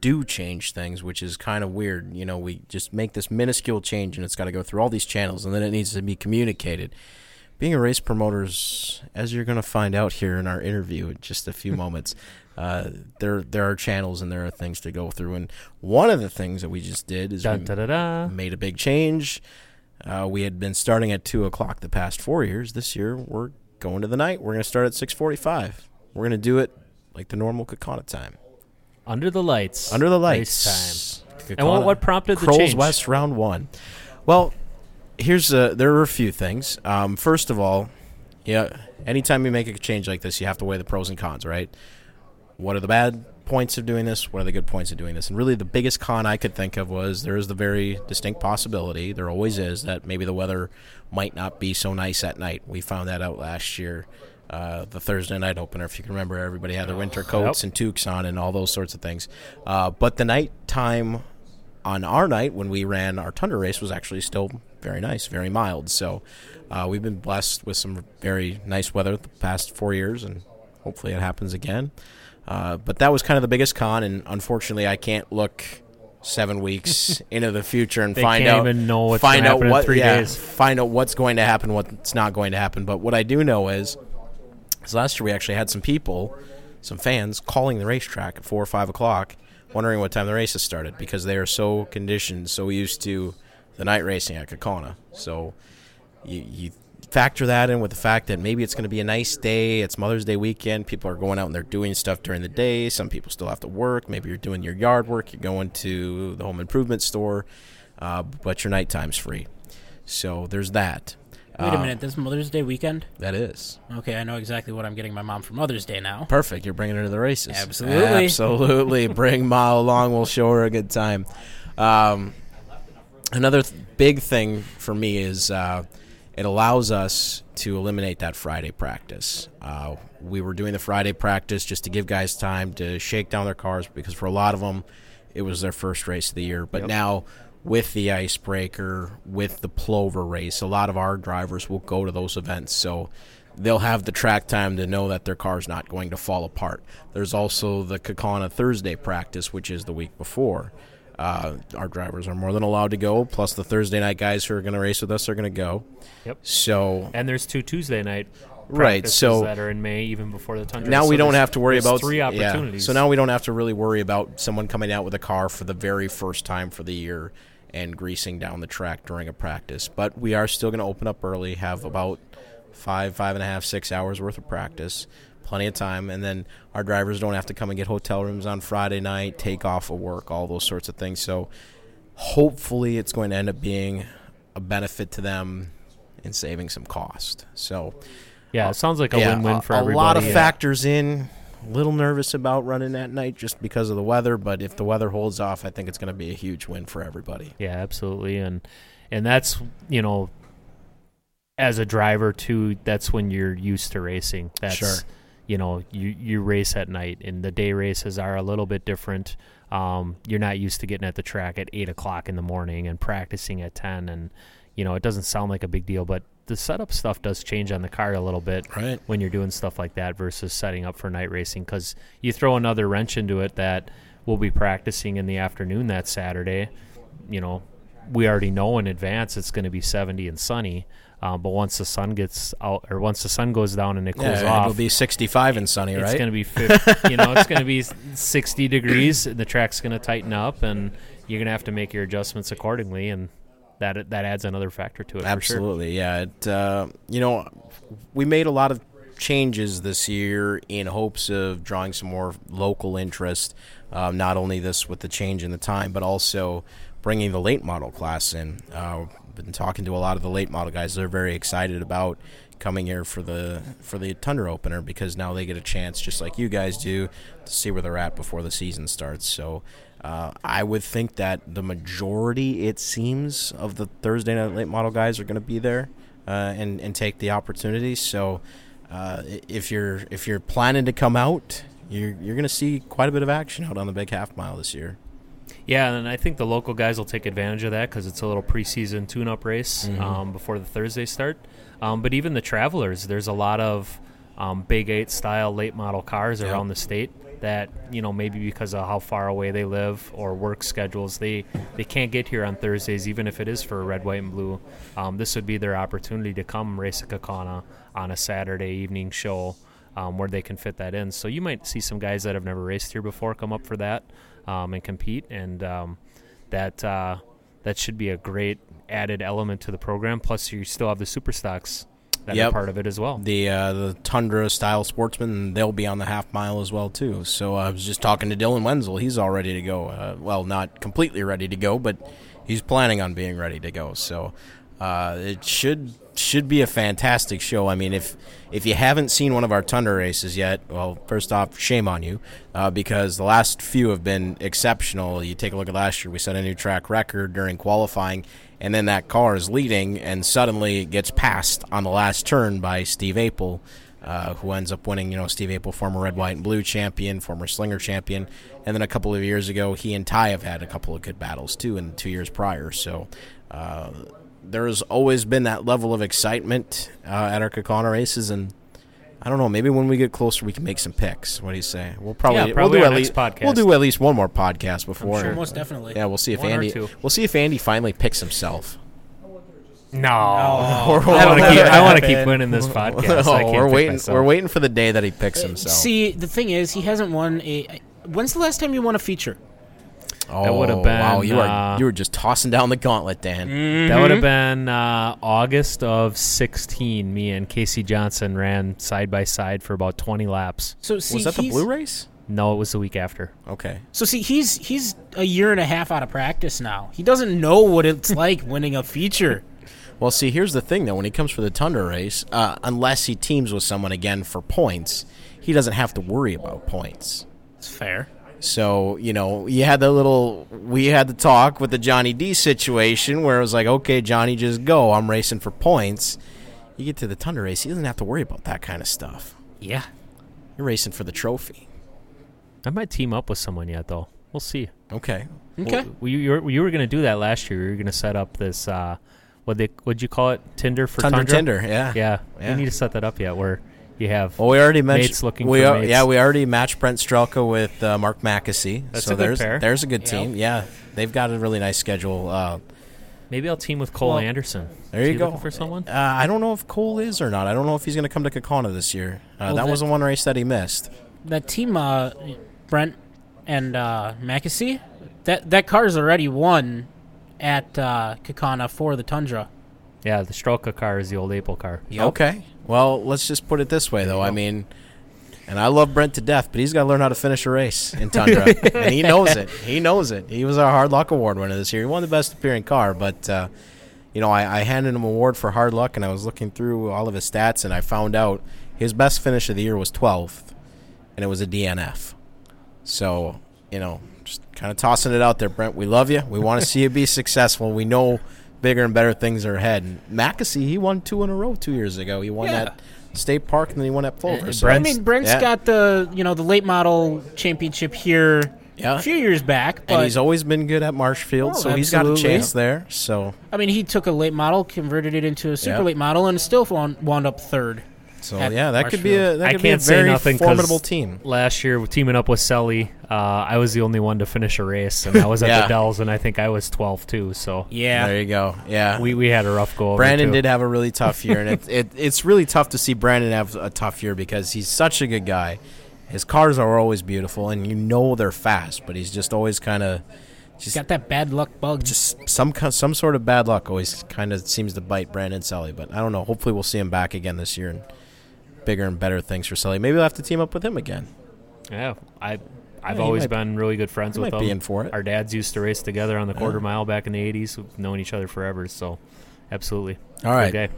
do change things, which is kind of weird. You know, we just make this minuscule change, and it's got to go through all these channels, and then it needs to be communicated. Being a race promoter is, as you're going to find out here in our interview in just a few moments, uh, there there are channels and there are things to go through. And one of the things that we just did is Da, da, da. made a big change. Uh, we had been starting at two o'clock the past four years. This year, we're going to the night. We're going to start at six forty-five. We're going to do it like the normal Kaukauna time, Under the lights. under the Race lights. time. And what, what prompted the Crowls change? West round one. Well, here's uh there are a few things. Um, first of all, yeah, anytime you make a change like this, you have to weigh the pros and cons, right? What are the bad points of doing this? What are the good points of doing this? And really, the biggest con I could think of was there is the very distinct possibility, there always is, that maybe the weather might not be so nice at night. We found that out last year. Uh, the Thursday night opener, if you can remember, everybody had their winter coats and toques on and all those sorts of things. Uh, but the nighttime on our night when we ran our Thunder race was actually still very nice, very mild. So uh, we've been blessed with some very nice weather the past four years, and hopefully it happens again. Uh, but that was kind of the biggest con, and unfortunately, I can't look seven weeks into the future and find out even know what's find out what three yeah, days. find out what's going to happen, what's not going to happen. But what I do know is, is last year we actually had some people, some fans, calling the racetrack at four or five o'clock, wondering what time the races started because they are so conditioned, so used to the night racing at Kaukauna. So you, you factor that in with the fact that maybe it's going to be a nice day. It's Mother's Day weekend. People are going out and they're doing stuff during the day. Some people still have to work. Maybe you're doing your yard work. You're going to the home improvement store, uh, but your nighttime's free. So there's that. Wait a Uh, minute, this Mother's Day weekend? That is. Okay, I know exactly what I'm getting my mom for Mother's Day now. Perfect. You're bringing her to the races. Absolutely. Absolutely. Bring Ma along. We'll show her a good time. Um, another th- big thing for me is uh, it allows us to eliminate that Friday practice. Uh, we were doing the Friday practice just to give guys time to shake down their cars because for a lot of them, it was their first race of the year. But now, with the icebreaker, with the Plover race, a lot of our drivers will go to those events. So they'll have the track time to know that their car's not going to fall apart. There's also the Kaukauna Thursday practice, which is the week before. Uh, our drivers are more than allowed to go. Plus, the Thursday night guys who are going to race with us are going to go. Yep. So And there's two Tuesday night Right, so- that are in May, even before the Tundra. now So we don't have to worry about three yeah. opportunities. So now we don't have to really worry about someone coming out with a car for the very first time for the year and greasing down the track during a practice. But we are still going to open up early, have about five, five and a half, six hours worth of practice, plenty of time, and then our drivers don't have to come and get hotel rooms on Friday night, take off of work, all those sorts of things. So hopefully, it's going to end up being a benefit to them in saving some cost. So yeah, it sounds like a yeah, win-win for a everybody. A lot of yeah. factors in. A little nervous about running at night just because of the weather, but if the weather holds off, I think it's going to be a huge win for everybody. Yeah, absolutely, and and that's you know, as a driver too, that's when you're used to racing. That's Sure. you know, you you race at night, and the day races are a little bit different. Um, you're not used to getting at the track at eight o'clock in the morning and practicing at ten, and you know, it doesn't sound like a big deal, but the setup stuff does change on the car a little bit Right. when you're doing stuff like that versus setting up for night racing because you throw another wrench into it that we'll be practicing in the afternoon that Saturday. You know, we already know in advance it's going to be 70 and sunny. Um, but once the sun gets out, or once the sun goes down and it cools Yeah, off, it'll be 65 and sunny, it's right? going to be 50, you know it's going to be 60 degrees. and The track's going to tighten up, and you're going to have to make your adjustments accordingly, and that that adds another factor to it. For sure. Absolutely, yeah. It, uh, you know, we made a lot of changes this year in hopes of drawing some more local interest. Um, not only this with the change in the time, but also bringing the late model class in. Uh, been talking to a lot of the late model guys. They're very excited about coming here for the for the Tundra opener because now they get a chance, just like you guys do, to see where they're at before the season starts. So. Uh, I would think that the majority, it seems, of the Thursday night late model guys are going to be there uh, and and take the opportunity. So, uh, if you're if you're planning to come out, you're you're going to see quite a bit of action out on the big half mile this year. Yeah, and I think the local guys will take advantage of that because it's a little preseason tune-up race Mhm. um, before the Thursday start. Um, but even the travelers, there's a lot of um, Big Eight style late model cars Yep. around the state that you know maybe because of how far away they live or work schedules, they they can't get here on Thursdays, even if it is for red, white, and blue. Um, this would be their opportunity to come race a Kaukauna on a Saturday evening show. Um, where they can fit that in, so you might see some guys that have never raced here before come up for that um, and compete, and um, that uh, that should be a great added element to the program. Plus, you still have the super stocks that Yep. are part of it as well. The uh, the Tundra style sportsmen, they'll be on the half mile as well too. So I was just talking to Dylan Wenzel. He's all ready to go. Uh, well, not completely ready to go, but he's planning on being ready to go. So uh, it should should be a fantastic show. I mean, if if you haven't seen one of our Tundra races yet, well, first off, shame on you, uh, because the last few have been exceptional. You take a look at last year; we set a new track record during qualifying, and then that car is leading, and suddenly it gets passed on the last turn by Steve Apel. Uh, who ends up winning, you know, Steve Apel, former red, white, and blue champion, former slinger champion. And then a couple of years ago, he and Ty have had a couple of good battles, too, in two years prior. So uh, there's always been that level of excitement uh, at our Kaukauna races, and I don't know. Maybe when we get closer, we can make some picks. What do you say? We'll probably, Yeah, probably we'll do at next least podcast. we'll do at least one more podcast before. sure. Most definitely. Yeah, we'll see if One Andy. We'll see if Andy finally picks himself. No, Or I want to keep. I want to keep winning this podcast. I oh, can't we're waiting. myself. We're waiting for the day that he picks uh, himself. See, the thing is, he hasn't won a. When's the last time you won a feature? Oh, that would've been. wow! You are uh, you were just tossing down the gauntlet, Dan. Mm-hmm. That would have been uh, August of 16. Me and Casey Johnson ran side by side for about 20 laps. So see, Was that the blue race? No, it was the week after. Okay. So see, he's he's a year and a half out of practice now. He doesn't know what it's like winning a feature. Well, see, here's the thing though. When he comes for the Tundra race, uh, unless he teams with someone again for points, he doesn't have to worry about points. It's fair. So you know, you had the little we had the talk with the Johnny D situation where it was like, okay, Johnny, just go. I'm racing for points. You get to the Tundra race, he doesn't have to worry about that kind of stuff. Yeah. You're racing for the trophy. I might team up with someone yet, though. We'll see. Okay. Okay. Well, you, you were, you were going to do that last year. You were going to set up this, uh, what they, what'd you call it? Tinder for Tundra Tundra? Tinder, yeah. Yeah. Yeah. We need to set that up yet where you have. Well, we already mentioned Mates looking we for are, mates. Yeah, we already matched Brent Strelka with uh, Mark Mackesy. That's so a good there's pair. there's a good Yep. team. Yeah, they've got a really nice schedule. Uh, Maybe I'll team with Cole Well, Anderson. There Is you he go. looking for someone. Uh, I don't know if Cole is or not. I don't know if he's going to come to Kaukauna this year. Uh, Well, that that- was the one race that he missed. That team, uh, Brent and uh, Mackesy, that that car's already won at uh, Kaukauna for the Tundra. Yeah, the Strelka car is the old Apel car. Okay. Well, let's just put it this way, though. I mean, and I love Brent to death, but he's got to learn how to finish a race in Tundra, and he knows it. He knows it. He was our Hard Luck Award winner this year. He won the best appearing car, but uh, you know, I, I handed him an award for hard luck, and I was looking through all of his stats, and I found out his best finish of the year was 12th, and it was a DNF. So, you know, just kind of tossing it out there, Brent. We love you. We want to see you be successful. We know bigger and better things are ahead. And Mackesy, he won two in a row two years ago. He won Yeah. that State Park, and then he won at Plover. So, I mean, Brent's yeah. got the you know the late model championship here Yeah. a few years back, but and he's always been good at Marshfield, Oh, so he's got a absolutely. chance there. So, I mean, he took a late model, converted it into a super Yeah. late model, and still wound, wound up third. So At yeah, that could be a Marshfield. that I could be a can't say very nothing 'cause formidable team. Last year, teaming up with Selly, uh, I was the only one to finish a race, and I was at Yeah. the Dells, and I think I was 12 too. So Yeah, There you go. Yeah, we, we had a rough go. Over Brandon too. did have a really tough year, and it, it it's really tough to see Brandon have a tough year because he's such a good guy. His cars are always beautiful, and you know they're fast, but he's just always kind of he's got that bad luck bug. just some ki- some sort of bad luck always kind of seems to bite Brandon Sully. But I don't know. Hopefully, we'll see him back again this year and bigger and better things for Sully. Maybe we'll have to team up with him again. Yeah, I I've he always might- been really good friends with might him. be in for it. Our dads used to race together on the quarter Yeah. mile back in the 80s. We've known each other forever, so absolutely. All right. Okay.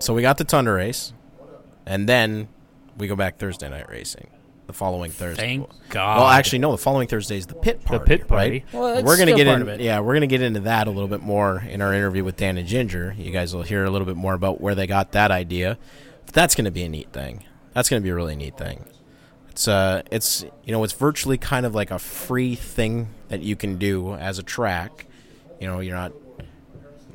So we got the Thunder race, and then we go back Thursday night racing. The following Thursday. Thank God. Well, actually, no. The following Thursday is the pit party. The pit party. Right? Well, we're gonna get part in. Yeah, we're gonna get into that a little bit more in our interview with Dan and Ginger. You guys will hear a little bit more about where they got that idea. That's gonna be a neat thing. That's gonna be a really neat thing. It's uh, it's you know, it's virtually kind of like a free thing that you can do as a track. You know, you're not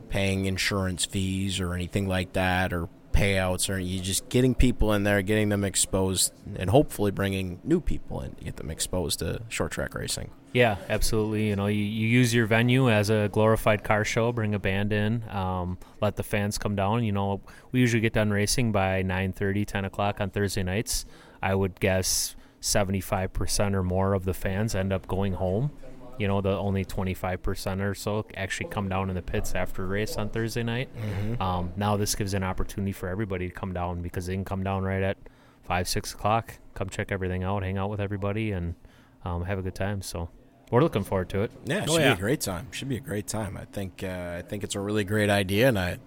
paying insurance fees or anything like that or payouts or you're just getting people in there getting them exposed and hopefully bringing new people in to get them exposed to short track racing Yeah, absolutely. You know, you, you use your venue as a glorified car show, bring a band in, um, let the fans come down. You know, we usually get done racing by 9.30, 10 o'clock on Thursday nights. I would guess 75% or more of the fans end up going home. You know, the only 25% or so actually come down in the pits after a race on Thursday night. Um, now this gives an opportunity for everybody to come down because they can come down right at 5, 6 o'clock, come check everything out, hang out with everybody, and um, have a good time. So we're looking forward to it. yeah it Oh, should yeah. be a great time should be a great time i think uh, i think it's a really great idea and i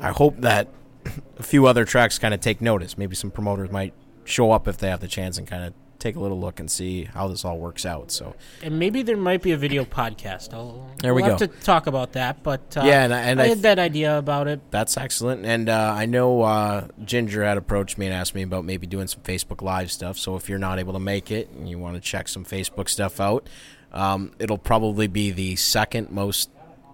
i hope that a few other tracks kind of take notice maybe some promoters might show up if they have the chance and kind of take a little look and see how this all works out so and maybe there might be a video podcast. I'll, There we we'll have go. to talk about that. But uh, Yeah, and I- and I I had th- that idea about it. That's excellent. And uh, I know uh, Ginger had approached me and asked me about maybe doing some Facebook Live stuff. So if you're not able to make it and you want to check some Facebook stuff out, um, it'll probably be the second most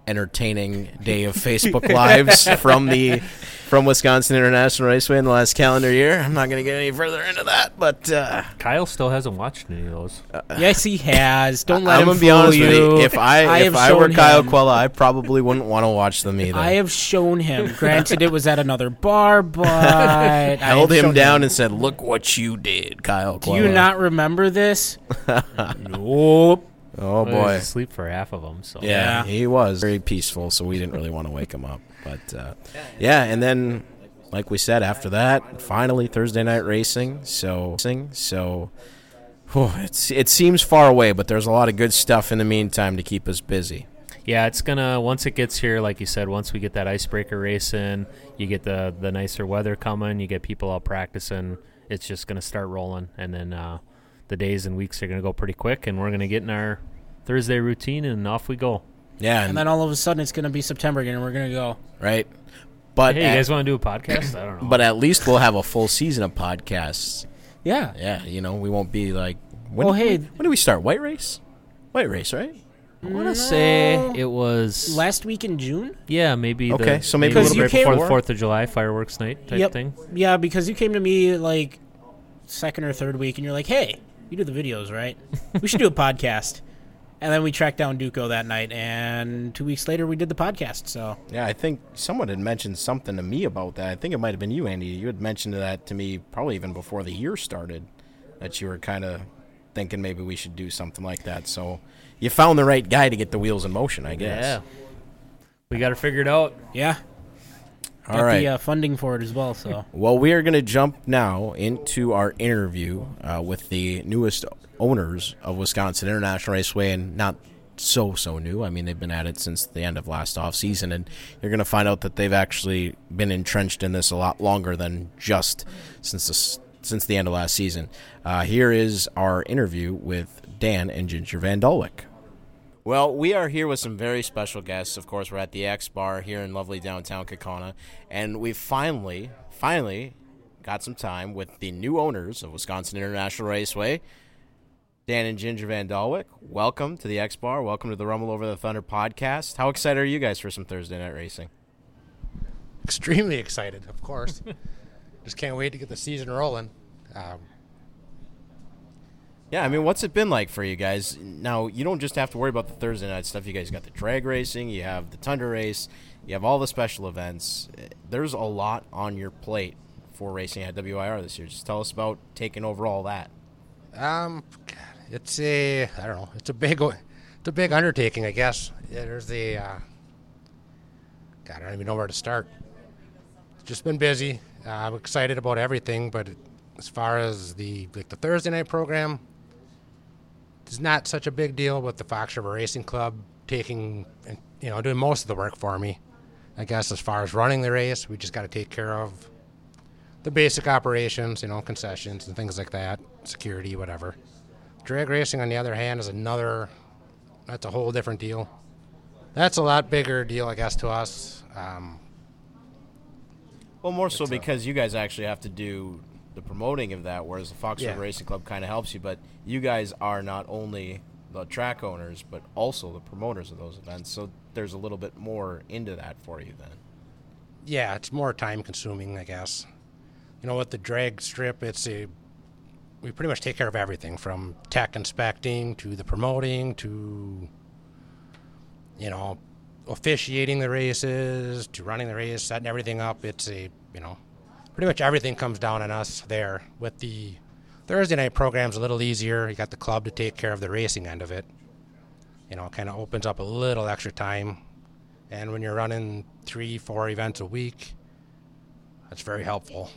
entertaining day of Facebook Lives from the from Wisconsin International Raceway in the last calendar year. I'm not going to get any further into that, but uh, Kyle still hasn't watched any of those. yes, he has. Don't let I'm him gonna be fool honest you. with you. If I, I if I were shown Kyle him- Quella, I probably wouldn't want to watch them either. I have shown him. Granted, it was at another bar, but I held have him shown down and said, "Look what you did, Kyle." Do you not remember this? nope. Oh Well, he was boy. asleep for half of them. So Yeah, Yeah. he was very peaceful, so we didn't really want to wake him up. But uh, yeah, and then like we said, after that, finally Thursday night racing. So so whew, it's it seems far away, but there's a lot of good stuff in the meantime to keep us busy. Yeah, it's gonna once it gets here, like you said, once we get that icebreaker race in, you get the the nicer weather coming, you get people out practicing. It's just gonna start rolling, and then uh, the days and weeks are gonna go pretty quick, and we're gonna get in our Thursday routine, and off we go. Yeah, and, And then all of a sudden it's going to be September again, and we're going to go. right. But Hey, you guys want to do a podcast? I don't know. but at least we'll have a full season of podcasts. Yeah. Yeah, you know, we won't be like when, Well, hey- when, when do we start? White race? White race, right? I want to say it was Last week in June? yeah, maybe Okay, the, so maybe a Because little you bit came- before the Fourth of July fireworks night type Yep. thing. Yeah, because you came to me like second or third week, and you're like, "Hey, you do the videos, right? we should do a podcast." And then we tracked down Duco that night, and two weeks later we did the podcast. So Yeah, I think someone had mentioned something to me about that. I think it might have been you, Andy. You had mentioned that to me probably even before the year started, that you were kind of thinking maybe we should do something like that. So you found the right guy to get the wheels in motion, I guess. Yeah. We got to figure it out. yeah, All got right. the uh, funding for it as well. So Well, we are going to jump now into our interview uh, with the newest owners of Wisconsin International Raceway, and not so so new. I mean, they've been at it since the end of last off season, and you're going to find out that they've actually been entrenched in this a lot longer than just since the, since the end of last season. Uh, here is our interview with Dan and Ginger VanDaalwyk. Well, we are here with some very special guests. Of course, we're at the X Bar here in lovely downtown Kaukauna, and we finally, finally got some time with the new owners of Wisconsin International Raceway, Dan and Ginger VanDaalwyk. Welcome to the X Bar. Welcome to the Rumble Over the Thunder podcast. How excited are you guys for some Thursday night racing? extremely excited, of course. Just can't wait to get the season rolling. Um, Yeah, I mean, what's it been like for you guys? Now, you don't just have to worry about the Thursday night stuff. You guys got the drag racing, you have the Tundra race, you have all the special events. There's a lot on your plate for racing at WIR this year. Just tell us about taking over all that. um, God, it's a I don't know. It's a big it's a big undertaking, I guess. Yeah, there's the uh, God, I don't even know where to start. Just been busy. Uh, I'm excited about everything, but as far as the like the Thursday night program, it's not such a big deal with the Fox River Racing Club taking and you know doing most of the work for me. I guess as far as running the race, we just got to take care of the basic operations, you know, concessions and things like that, security, whatever. Drag racing, on the other hand, is another. That's a whole different deal. That's a lot bigger deal, I guess, to us. Um, Well, more so because you guys actually have to do the promoting of that, whereas the Fox Yeah. River Racing Club kind of helps you. But you guys are not only the track owners, but also the promoters of those events. So there's a little bit more into that for you then. yeah, it's more time consuming, I guess. You know, with the drag strip, it's a we pretty much take care of everything from tech inspecting to the promoting to you know officiating the races to running the race, setting everything up. It's a you know pretty much everything comes down on us there. With the Thursday night program's a little easier. You got the club to take care of the racing end of it. You know, it kind of opens up a little extra time. And when you're running three, four events a week, that's very helpful.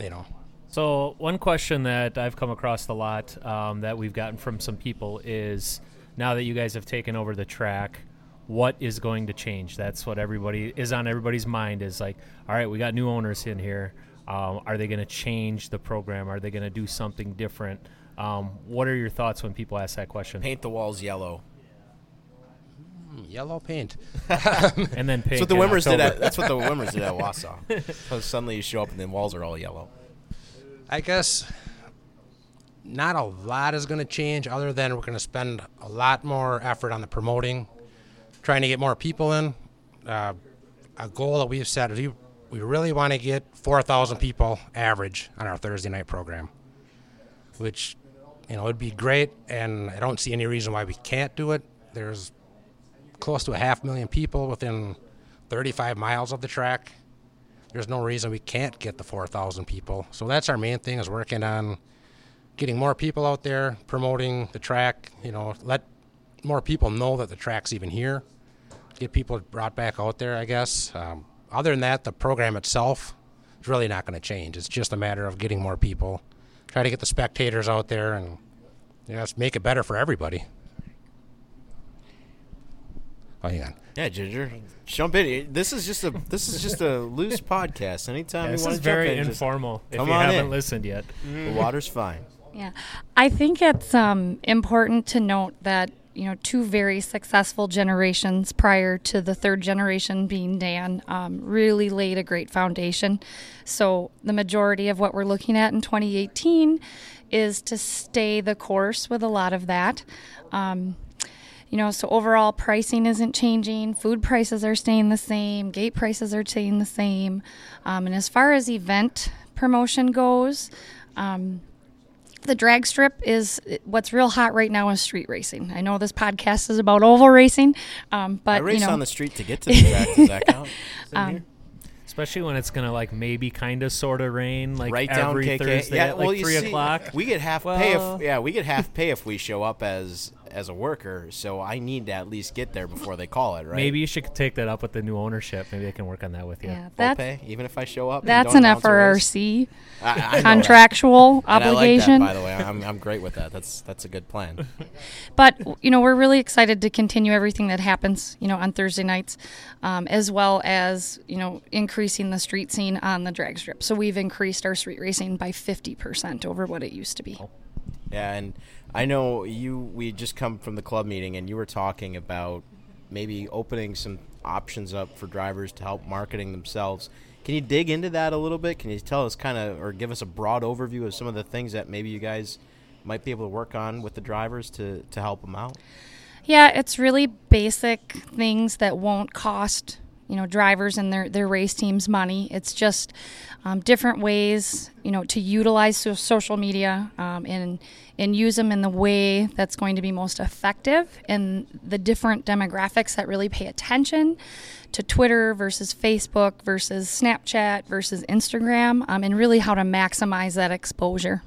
You know. So one question that I've come across a lot um, that we've gotten from some people is now that you guys have taken over the track, what is going to change? That's what everybody is on everybody's mind. Is like, all right, we got new owners in here. Um, are they going to change the program? Are they going to do something different? Um, what are your thoughts when people ask that question? Paint the walls yellow. Yellow paint. And then That's pink what the in Wimmers did. At, that's what the Wimmers did at Wausau. So suddenly you show up and the walls are all yellow. I guess not a lot is going to change other than we're going to spend a lot more effort on the promoting, trying to get more people in. Uh, a goal that we've set is we, we really want to get 4,000 people average on our Thursday night program, which, you know, would be great. And I don't see any reason why we can't do it. There's close to a half million people within 35 miles of the track there's no reason we can't get the 4,000 people. So that's our main thing is working on getting more people out there, promoting the track, you know, let more people know that the track's even here. Get people brought back out there, I guess. Um, other than that, the program itself is really not going to change. It's just a matter of getting more people, try to get the spectators out there, and you know, just make it better for everybody. Oh, hang on. Yeah, Ginger, jump in. This is just a this is just a loose podcast. Anytime Yeah, you this want is to jump very in, just- informal. If come you on haven't in. listened yet, the water's fine. Yeah, I think it's um, important to note that you know two very successful generations prior to the third generation being Dan um, really laid a great foundation. So the majority of what we're looking at in 2018 is to stay the course with a lot of that. Um, you know, so overall pricing isn't changing. Food prices are staying the same. Gate prices are staying the same. Um, and as far as event promotion goes, um, the drag strip is what's real hot right now is street racing. I know this podcast is about oval racing, um, but I race you know, on the street to get to the track. Does that count? um, Especially when it's gonna like maybe kind of sort of rain like right down every KK. Thursday yeah, at like you three see, o'clock. We get half pay if yeah we get half pay if we show up as as a worker. So I need to at least get there before they call it. Right? Maybe you should take that up with the new ownership. Maybe they can work on that with you. yeah, that's pay even if I show up. and that's don't an announce a race. FRRC I- I contractual And I like that, obligation. by the way, I'm I'm great with that. That's that's a good plan. But you know, we're really excited to continue everything that happens, you know, on Thursday nights, um, as well as you know increasing the street scene on the drag strip. So we've increased our street racing by fifty percent over what it used to be. Yeah, and I know you. We just come from the club meeting, and you were talking about maybe opening some options up for drivers to help marketing themselves. Can you dig into that a little bit? Can you tell us kind of, or give us a broad overview of some of the things that maybe you guys might be able to work on with the drivers to to help them out? Yeah, it's really basic things that won't cost you know drivers and their their race teams money. It's just um, different ways you know to utilize so- social media um, and and use them in the way that's going to be most effective and the different demographics that really pay attention to Twitter versus Facebook versus Snapchat versus Instagram um, and really how to maximize that exposure.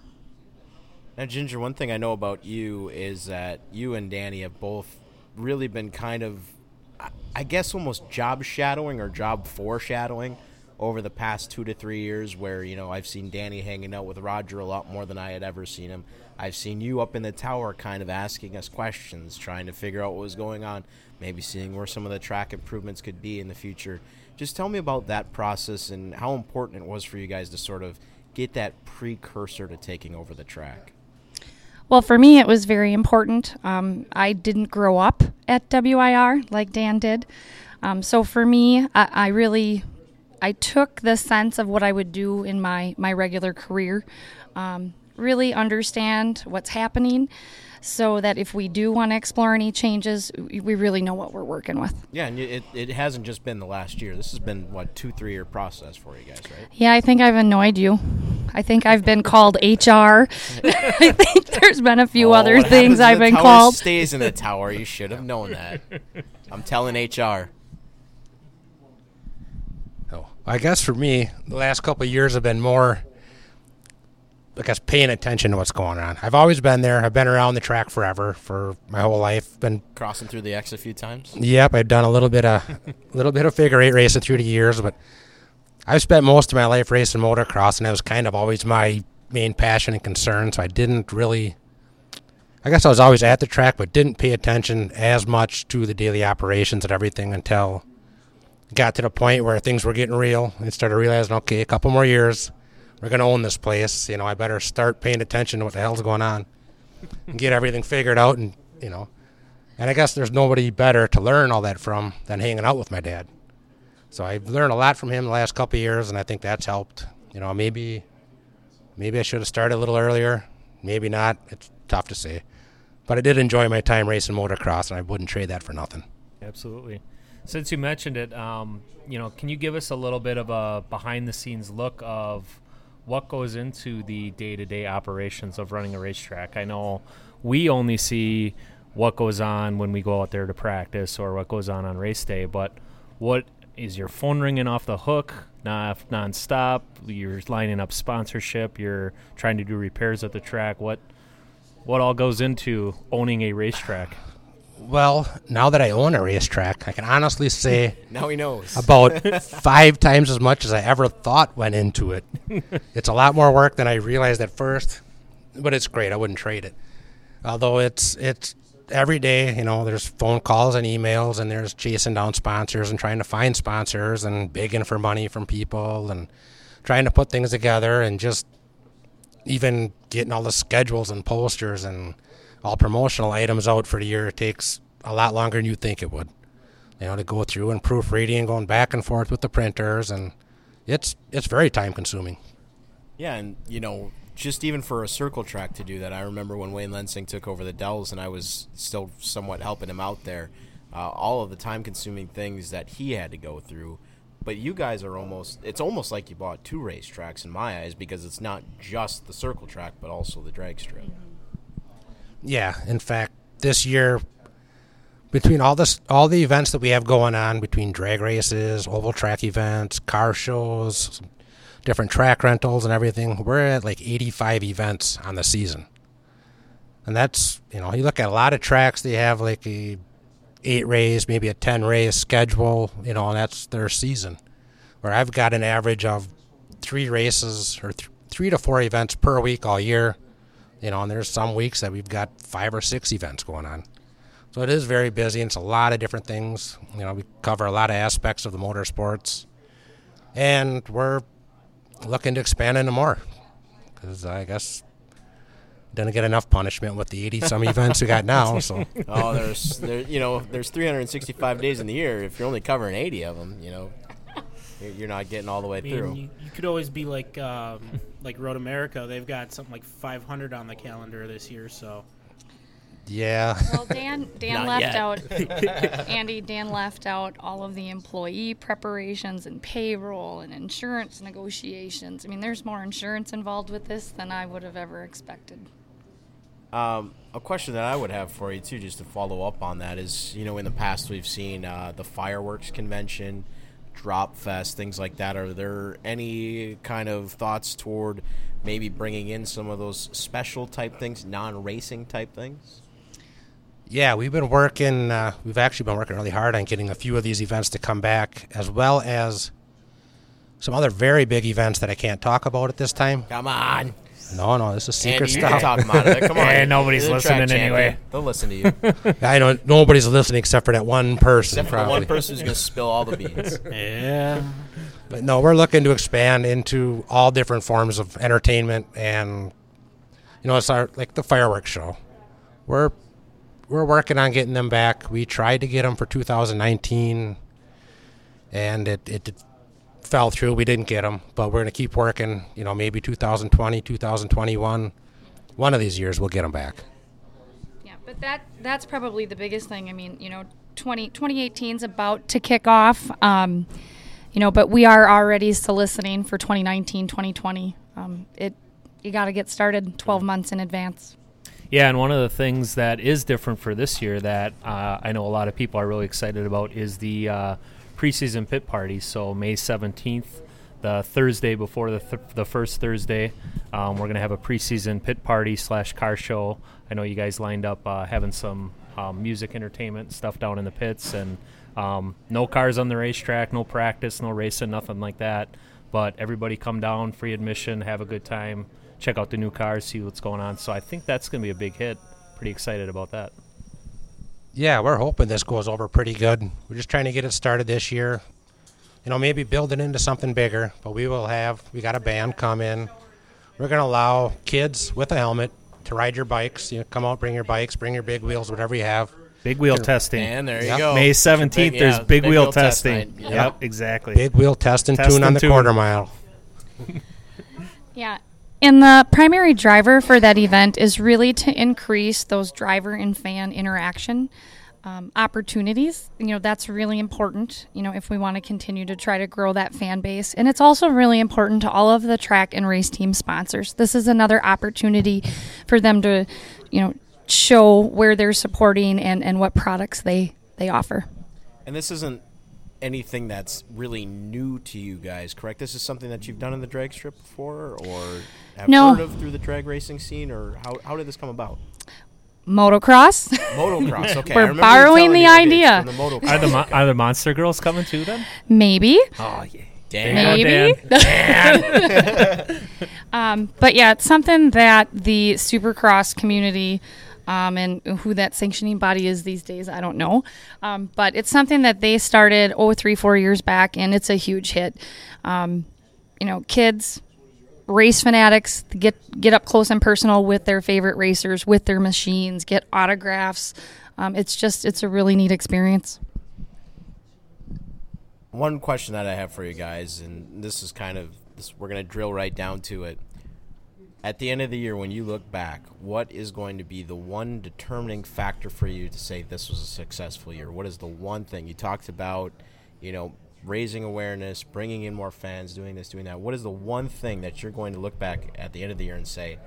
Now, Ginger, one thing I know about you is that you and Danny have both really been kind of, I- guess, almost job shadowing or job foreshadowing over the past two to three years. Where you know I've seen Danny hanging out with Roger a lot more than I had ever seen him. I've seen you up in the tower, kind of asking us questions, trying to figure out what was going on, maybe seeing where some of the track improvements could be in the future. Just tell me about that process and how important it was for you guys to sort of get that precursor to taking over the track. Well, for me, it was very important. Um, I didn't grow up at WIR like Dan did. Um, so for me, I, I really, I took the sense of what I would do in my, my regular career, um, really understand what's happening so that if we do want to explore any changes, we we really know what we're working with. Yeah, and it, it hasn't just been the last year. This has been, what, two, three year process for you guys, right? Yeah, I think I've annoyed you. I think I've been called HR. I think there's been a few Oh, other things I've been tower called. stays in the tower. You should have known that. I'm telling HR. Oh, I guess for me, the last couple of years have been more, I guess, paying attention to what's going on. I've always been there. I've been around the track forever, for my whole life. Been, Crossing through the X a few times. yep, I've done a little bit of, little bit of figure eight racing through the years, but I've spent most of my life racing motocross, and that was kind of always my main passion and concern. So I didn't really, I guess I was always at the track, but didn't pay attention as much to the daily operations and everything until got to the point where things were getting real and started realizing, okay, a couple more years, we're going to own this place. You know, I better start paying attention to what the hell's going on and get everything figured out. And, you know, and I guess there's nobody better to learn all that from than hanging out with my dad. So I've learned a lot from him the last couple of years, and I think that's helped. You know, maybe, maybe I should have started a little earlier. Maybe not. It's tough to say. But I did enjoy my time racing motocross, and I wouldn't trade that for nothing. Absolutely. Since you mentioned it, um, you know, can you give us a little bit of a behind-the-scenes look of what goes into the day-to-day operations of running a racetrack? I know we only see what goes on when we go out there to practice or what goes on on race day, but what is your phone ringing off the hook non nonstop? You're lining up sponsorship. You're trying to do repairs at the track. What what all goes into owning a racetrack? Well, now that I own a racetrack, I can honestly say Now he knows. about five times as much as I ever thought went into it. it's a lot more work than I realized at first, but it's great. I wouldn't trade it. Although it's it's every day, you know, there's phone calls and emails, and there's chasing down sponsors and trying to find sponsors and begging for money from people and trying to put things together and just even getting all the schedules and posters and all promotional items out for the year It takes a lot longer than you think it would you know, to go through and proofreading going back and forth with the printers, and it's it's very time consuming. Yeah, and you know, just even for a circle track to do that, I remember when Wayne Lensing took over the Dells, and I was still somewhat helping him out there. Uh, all of the time-consuming things that he had to go through but you guys are almost it's almost like you bought two racetracks in my eyes because it's not just the circle track but also the drag strip. Yeah, in fact, this year between all this all the events that we have going on between drag races, oval track events, car shows, different track rentals and everything, we're at like 85 events on the season. And that's, you know, you look at a lot of tracks they have like a 8 race, maybe a 10 race schedule, you know, and that's their season. Where I've got an average of 3 races or th- 3 to 4 events per week all year you know, and there's some weeks that we've got five or six events going on. So it is very busy, and it's a lot of different things. You know, we cover a lot of aspects of the motorsports, and we're looking to expand into more because I guess didn't get enough punishment with the 80 some events we got now. So Oh, there's there you know there's 365 days in the year. If you're only covering 80 of them, you know, you're- you're not getting all the way I through. you, you could always be like um, like Road America. They've got something like 500 on the calendar this year. So yeah, Well, Dan Dan Not left yet. out Andy Dan left out all of the employee preparations and payroll and insurance negotiations. I mean, there's more insurance involved with this than I would have ever expected. Um, a question that I would have for you too, just to follow up on that, is you know in the past we've seen uh, the fireworks convention, drop fest, things like that. Are there any kind of thoughts toward maybe bringing in some of those special type things, non-racing type things? yeah, we've been working. Uh, we've actually been working really hard on getting a few of these events to come back, as well as some other very big events that I can't talk about at this time. Come on, No, no, this is secret Andy, you can stuff. talk about it. Come on, Eh, nobody's You're the track listening champion. anyway. They'll listen to you, I know nobody's listening except for that one person. except for the probably. one person who's going to spill all the beans. yeah, But no, we're looking to expand into all different forms of entertainment, and you know, it's our like the fireworks show. We're we're working on getting them back. We tried to get them for 2019, and it it, fell through. We didn't get them, but we're gonna keep working. You know, maybe 2020, 2021, one of these years we'll get them back. Yeah, but that that's probably the biggest thing. I mean, you know, 20, 2018 is about to kick off. Um, you know, but we are already soliciting for 2019, 2020. Um, it you got to get started 12 months in advance. Yeah, and one of the things that is different for this year that uh, I know a lot of people are really excited about is the uh, preseason pit party. So May 17th, the Thursday before the th- the first Thursday, um, we're gonna have a preseason pit party slash car show. I know you guys lined up uh, having some um, music entertainment stuff down in the pits, and um, no cars on the racetrack, no practice, no racing, nothing like that. But everybody come down, free admission, have a good time, check out the new cars, see what's going on. So I think that's going to be a big hit. Pretty excited about that. Yeah, we're hoping this goes over pretty good. We're just trying to get it started this year. You know, maybe build it into something bigger. But we will have, we got a band come in. We're going to allow kids with a helmet to ride your bikes. You know, come out, bring your bikes, bring your big wheels, whatever you have. Big wheel testing. And there you Yep. go. May 17th, Big- there's yeah, big, wheel, test testing. night. Yep. exactly. Big wheel test and tune on the tune. quarter mile. Yeah. And the primary driver for that event is really to increase those driver and fan interaction um, opportunities. You know, that's really important, you know, if we want to continue to try to grow that fan base. And it's also really important to all of the track and race team sponsors. This is another opportunity for them to, you know, show where they're supporting and, and what products they, they offer. And this isn't anything that's really new to you guys, correct? This is something that you've done in the drag strip before, or have No. heard of through the drag racing scene, or how, how did this come about? Motocross. Motocross. Okay, We're I borrowing the me that it's idea. the motocross. Are the Mo- are the Monster Girls coming too then? Maybe. Oh yeah. Damn. There you go, Maybe. um, but yeah, it's something that the Supercross community um, and who that sanctioning body is these days, I don't know. Um, but it's something that they started oh three four years back, and it's a huge hit. Um, you know, kids, race fanatics get get up close and personal with their favorite racers, with their machines, get autographs. Um, it's just it's a really neat experience. One question that I have for you guys, and this is kind of this, we're going to drill right down to it. At the end of the year, when you look back, what is going to be the one determining factor for you to say this was a successful year? What is the one thing you talked about? You know, raising awareness, bringing in more fans, doing this, doing that. What is the one thing that you're going to look back at the end of the year and say,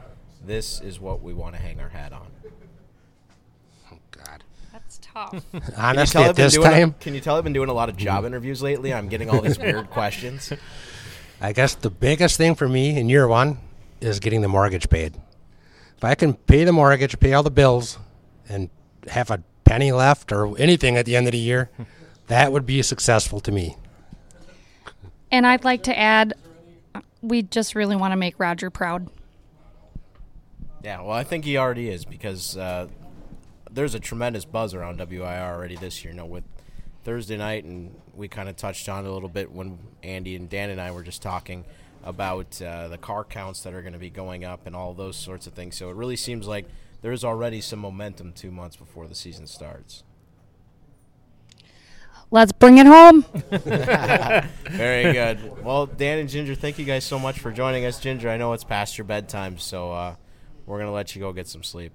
this is what we want to hang our hat on? Oh, God. That's tough. Honestly, at this doing a- time, can you tell I've been doing a lot of job interviews lately? I'm getting all these weird questions. I guess the biggest thing for me in year one is getting the mortgage paid. If I can pay the mortgage, pay all the bills, and have a penny left or anything at the end of the year, that would be successful to me. and I'd like to add, we just really want to make Roger proud. Yeah, well, I think he already is because uh, there's a tremendous buzz around WIR already this year. You know, with Thursday night, and we kind of touched on it a little bit when Andy and Dan and I were just talking about uh, the car counts that are going to be going up and all those sorts of things. So it really seems like there's already some momentum two months before the season starts. Let's bring it home. Very good. Well, Dan and Ginger, thank you guys so much for joining us. Ginger, I know it's past your bedtime, so uh, we're going to let you go get some sleep.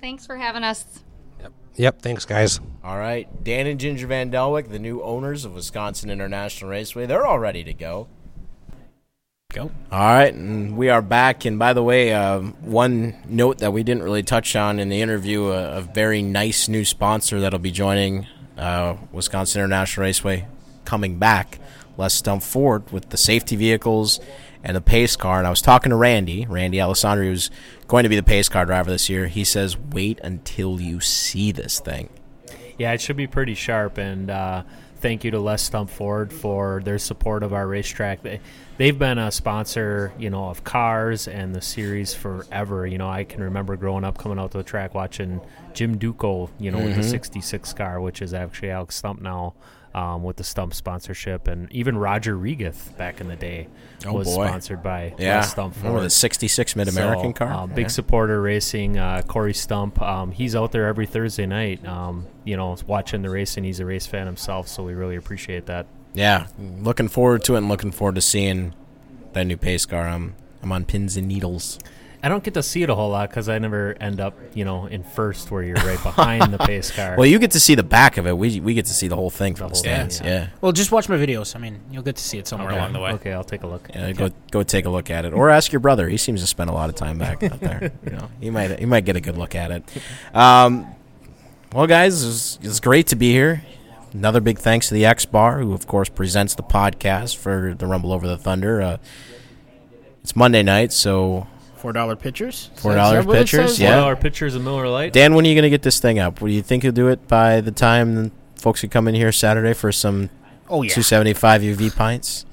Thanks for having us. Yep, Yep. thanks, guys. All right, Dan and Ginger VanDaalwyk, the new owners of Wisconsin International Raceway, they're all ready to go. Go. All right, and we are back. And by the way, um, one note that we didn't really touch on in the interview: a, a very nice new sponsor that'll be joining uh, Wisconsin International Raceway, coming back. Les Stumpf Ford with the safety vehicles and the pace car. And I was talking to Randy, Randy Alessandri, who's going to be the pace car driver this year. He says, "Wait until you see this thing." Yeah, it should be pretty sharp. And uh, thank you to Les Stumpf Ford for their support of our racetrack. They, they've been a sponsor, you know, of cars and the series forever. You know, I can remember growing up, coming out to the track, watching Jim Duco, you know, with the '66 car, which is actually Alex Stumpf now. Um, with the Stumpf sponsorship, and even Roger Regath back in the day Oh, was boy. sponsored by Yeah, Stumpf remember Ford. the '66 Mid American So, car? uh, big Yeah. supporter racing. Uh, Corey Stumpf, um, he's out there every Thursday night. Um, you know, watching the racing. He's a race fan himself, so we really appreciate that. Yeah, looking forward to it and looking forward to seeing that new pace car. I'm I'm on pins and needles. I don't get to see it a whole lot because I never end up, you know, in first where you're right behind the pace car. Well, you get to see the back of it. We we get to see the whole thing from the, whole thing, stands. yeah. Yeah. Well, just watch my videos. I mean, you'll get to see it somewhere okay. along the way. Okay, I'll take a look. Yeah, go go take a look at it, or ask your brother. He seems to spend a lot of time back out there. You know, he might he might get a good look at it. Um, well, guys, it's, it's great to be here. Another big thanks to the X Bar, who of course presents the podcast for the Rumble Over the Thunder. Uh, it's Monday night, so Four dollar pitchers. Four Is that dollar what it pitchers, yeah. Four hour pictures of Miller Lite. Dan, when are you going to get this thing up? Do you think you'll do it by the time folks could come in here Saturday for some Oh yeah. 275 UV pints?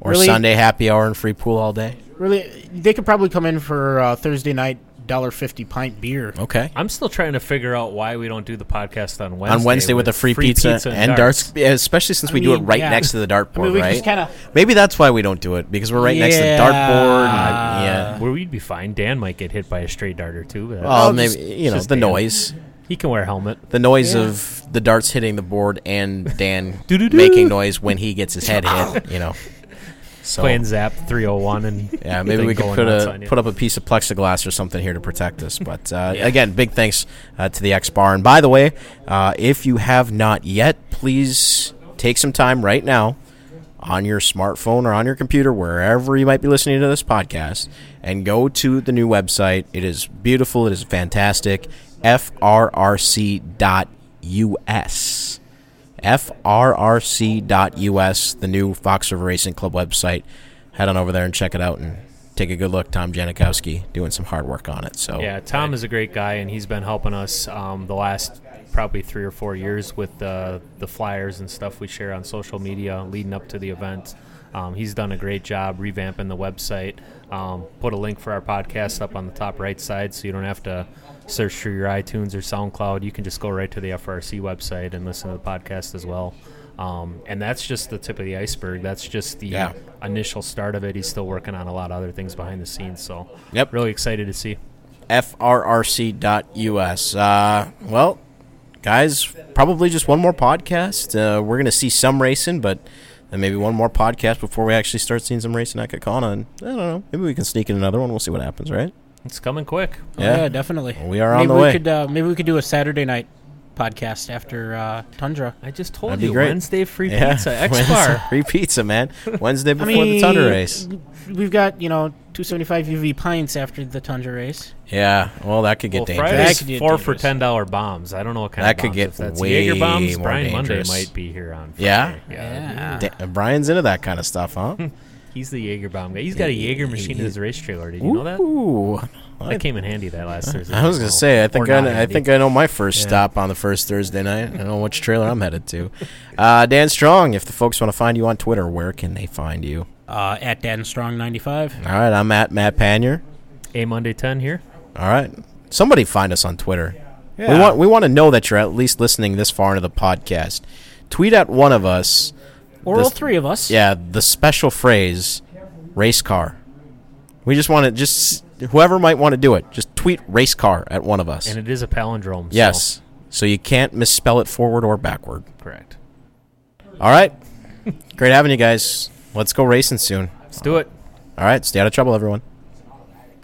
Or Really? Sunday happy hour and free pool all day? Really, they could probably come in for uh, Thursday night dollar fifty pint beer. Okay. I'm still trying to figure out why we don't do the podcast on Wednesday. On Wednesday with, the free, pizza, and, darts, Yeah, especially since I we do it right yeah. next to the I dartboard, mean, we right? kind of. Maybe that's why we don't do it because we're right next to the Yeah. dartboard. And, yeah. Where we'd be fine. Dan might get hit by a stray dart or two. But Well, Oh, maybe you know the Dan. noise, he can wear a helmet. the noise Yeah. of the darts hitting the board, and Dan making noise when he gets his head hit. You know. So Playing Zap 301 and Yeah, maybe we could put a put up a piece of plexiglass or something here to protect us. But uh, again, big thanks uh, to the X Bar. And by the way, uh, if you have not yet, please take some time right now on your smartphone or on your computer, wherever you might be listening to this podcast, and go to the new website. It is beautiful. It is fantastic. FRRC.us. FRRC.us, the new Fox River Racing Club website. Head on over there and check it out and take a good look. Tom Janikowski doing some hard work on it. So Yeah, Tom is a great guy, and he's been helping us um, the last probably three or four years with the the flyers and stuff we share on social media leading up to the event. Um, he's done a great job revamping the website. Um, put a link for our podcast up on the top right side, so you don't have to search through your iTunes or SoundCloud. You can just go right to the FRC website and listen to the podcast as well. Um, and that's just the tip of the iceberg. That's just the Yeah. initial start of it. He's still working on a lot of other things behind the scenes. So, Yep. really excited to see. FRRC.us. Uh, well, guys, probably just one more podcast. Uh, we're going to see some racing, but then maybe one more podcast before we actually start seeing some racing at Kaukauna. And I don't know. Maybe we can sneak in another one. We'll see what happens, right? It's coming quick. Oh, yeah, definitely. We are on the we way. Could, uh, maybe we could do a Saturday night podcast after uh, Tundra. I just told That'd be you great. Wednesday free Yeah, pizza X Wednesday- bar. free pizza, man. Wednesday I before mean, the Tundra race. We've got you know 275 UV pints after the Tundra race. Yeah, well, that could get Well, dangerous. That could get four for ten dollar bombs. I don't know what kind That of could get if that's way Jaeger bombs. more Brian Monday dangerous. might be here on. Friday. Yeah? yeah. Da- Brian's into that kind of stuff, huh? He's the Jaeger bomb guy. He's got a Jaeger machine in his race trailer. Did you know that? Ooh. That came in handy that last Thursday. I was gonna say, I think or I, not I handy. think I know my first Yeah. stop on the first Thursday night. I know which trailer I'm headed to. Uh, Dan Strong, if the folks want to find you on Twitter, where can they find you? Uh, at Dan Strong 95. All right, I'm at Matt Panier. a Monday ten here. All right, somebody find us on Twitter. We want we want to know that you're at least listening this far into the podcast. Tweet at one of us. Or This- all three of us. Yeah, the special phrase, race car. We just want to just whoever might want to do it. Just tweet race car at one of us. And it is a palindrome. so- yes, so you can't misspell it forward or backward. correct. All right, great having you guys. Let's go racing soon. Let's do it. All right, stay out of trouble, everyone.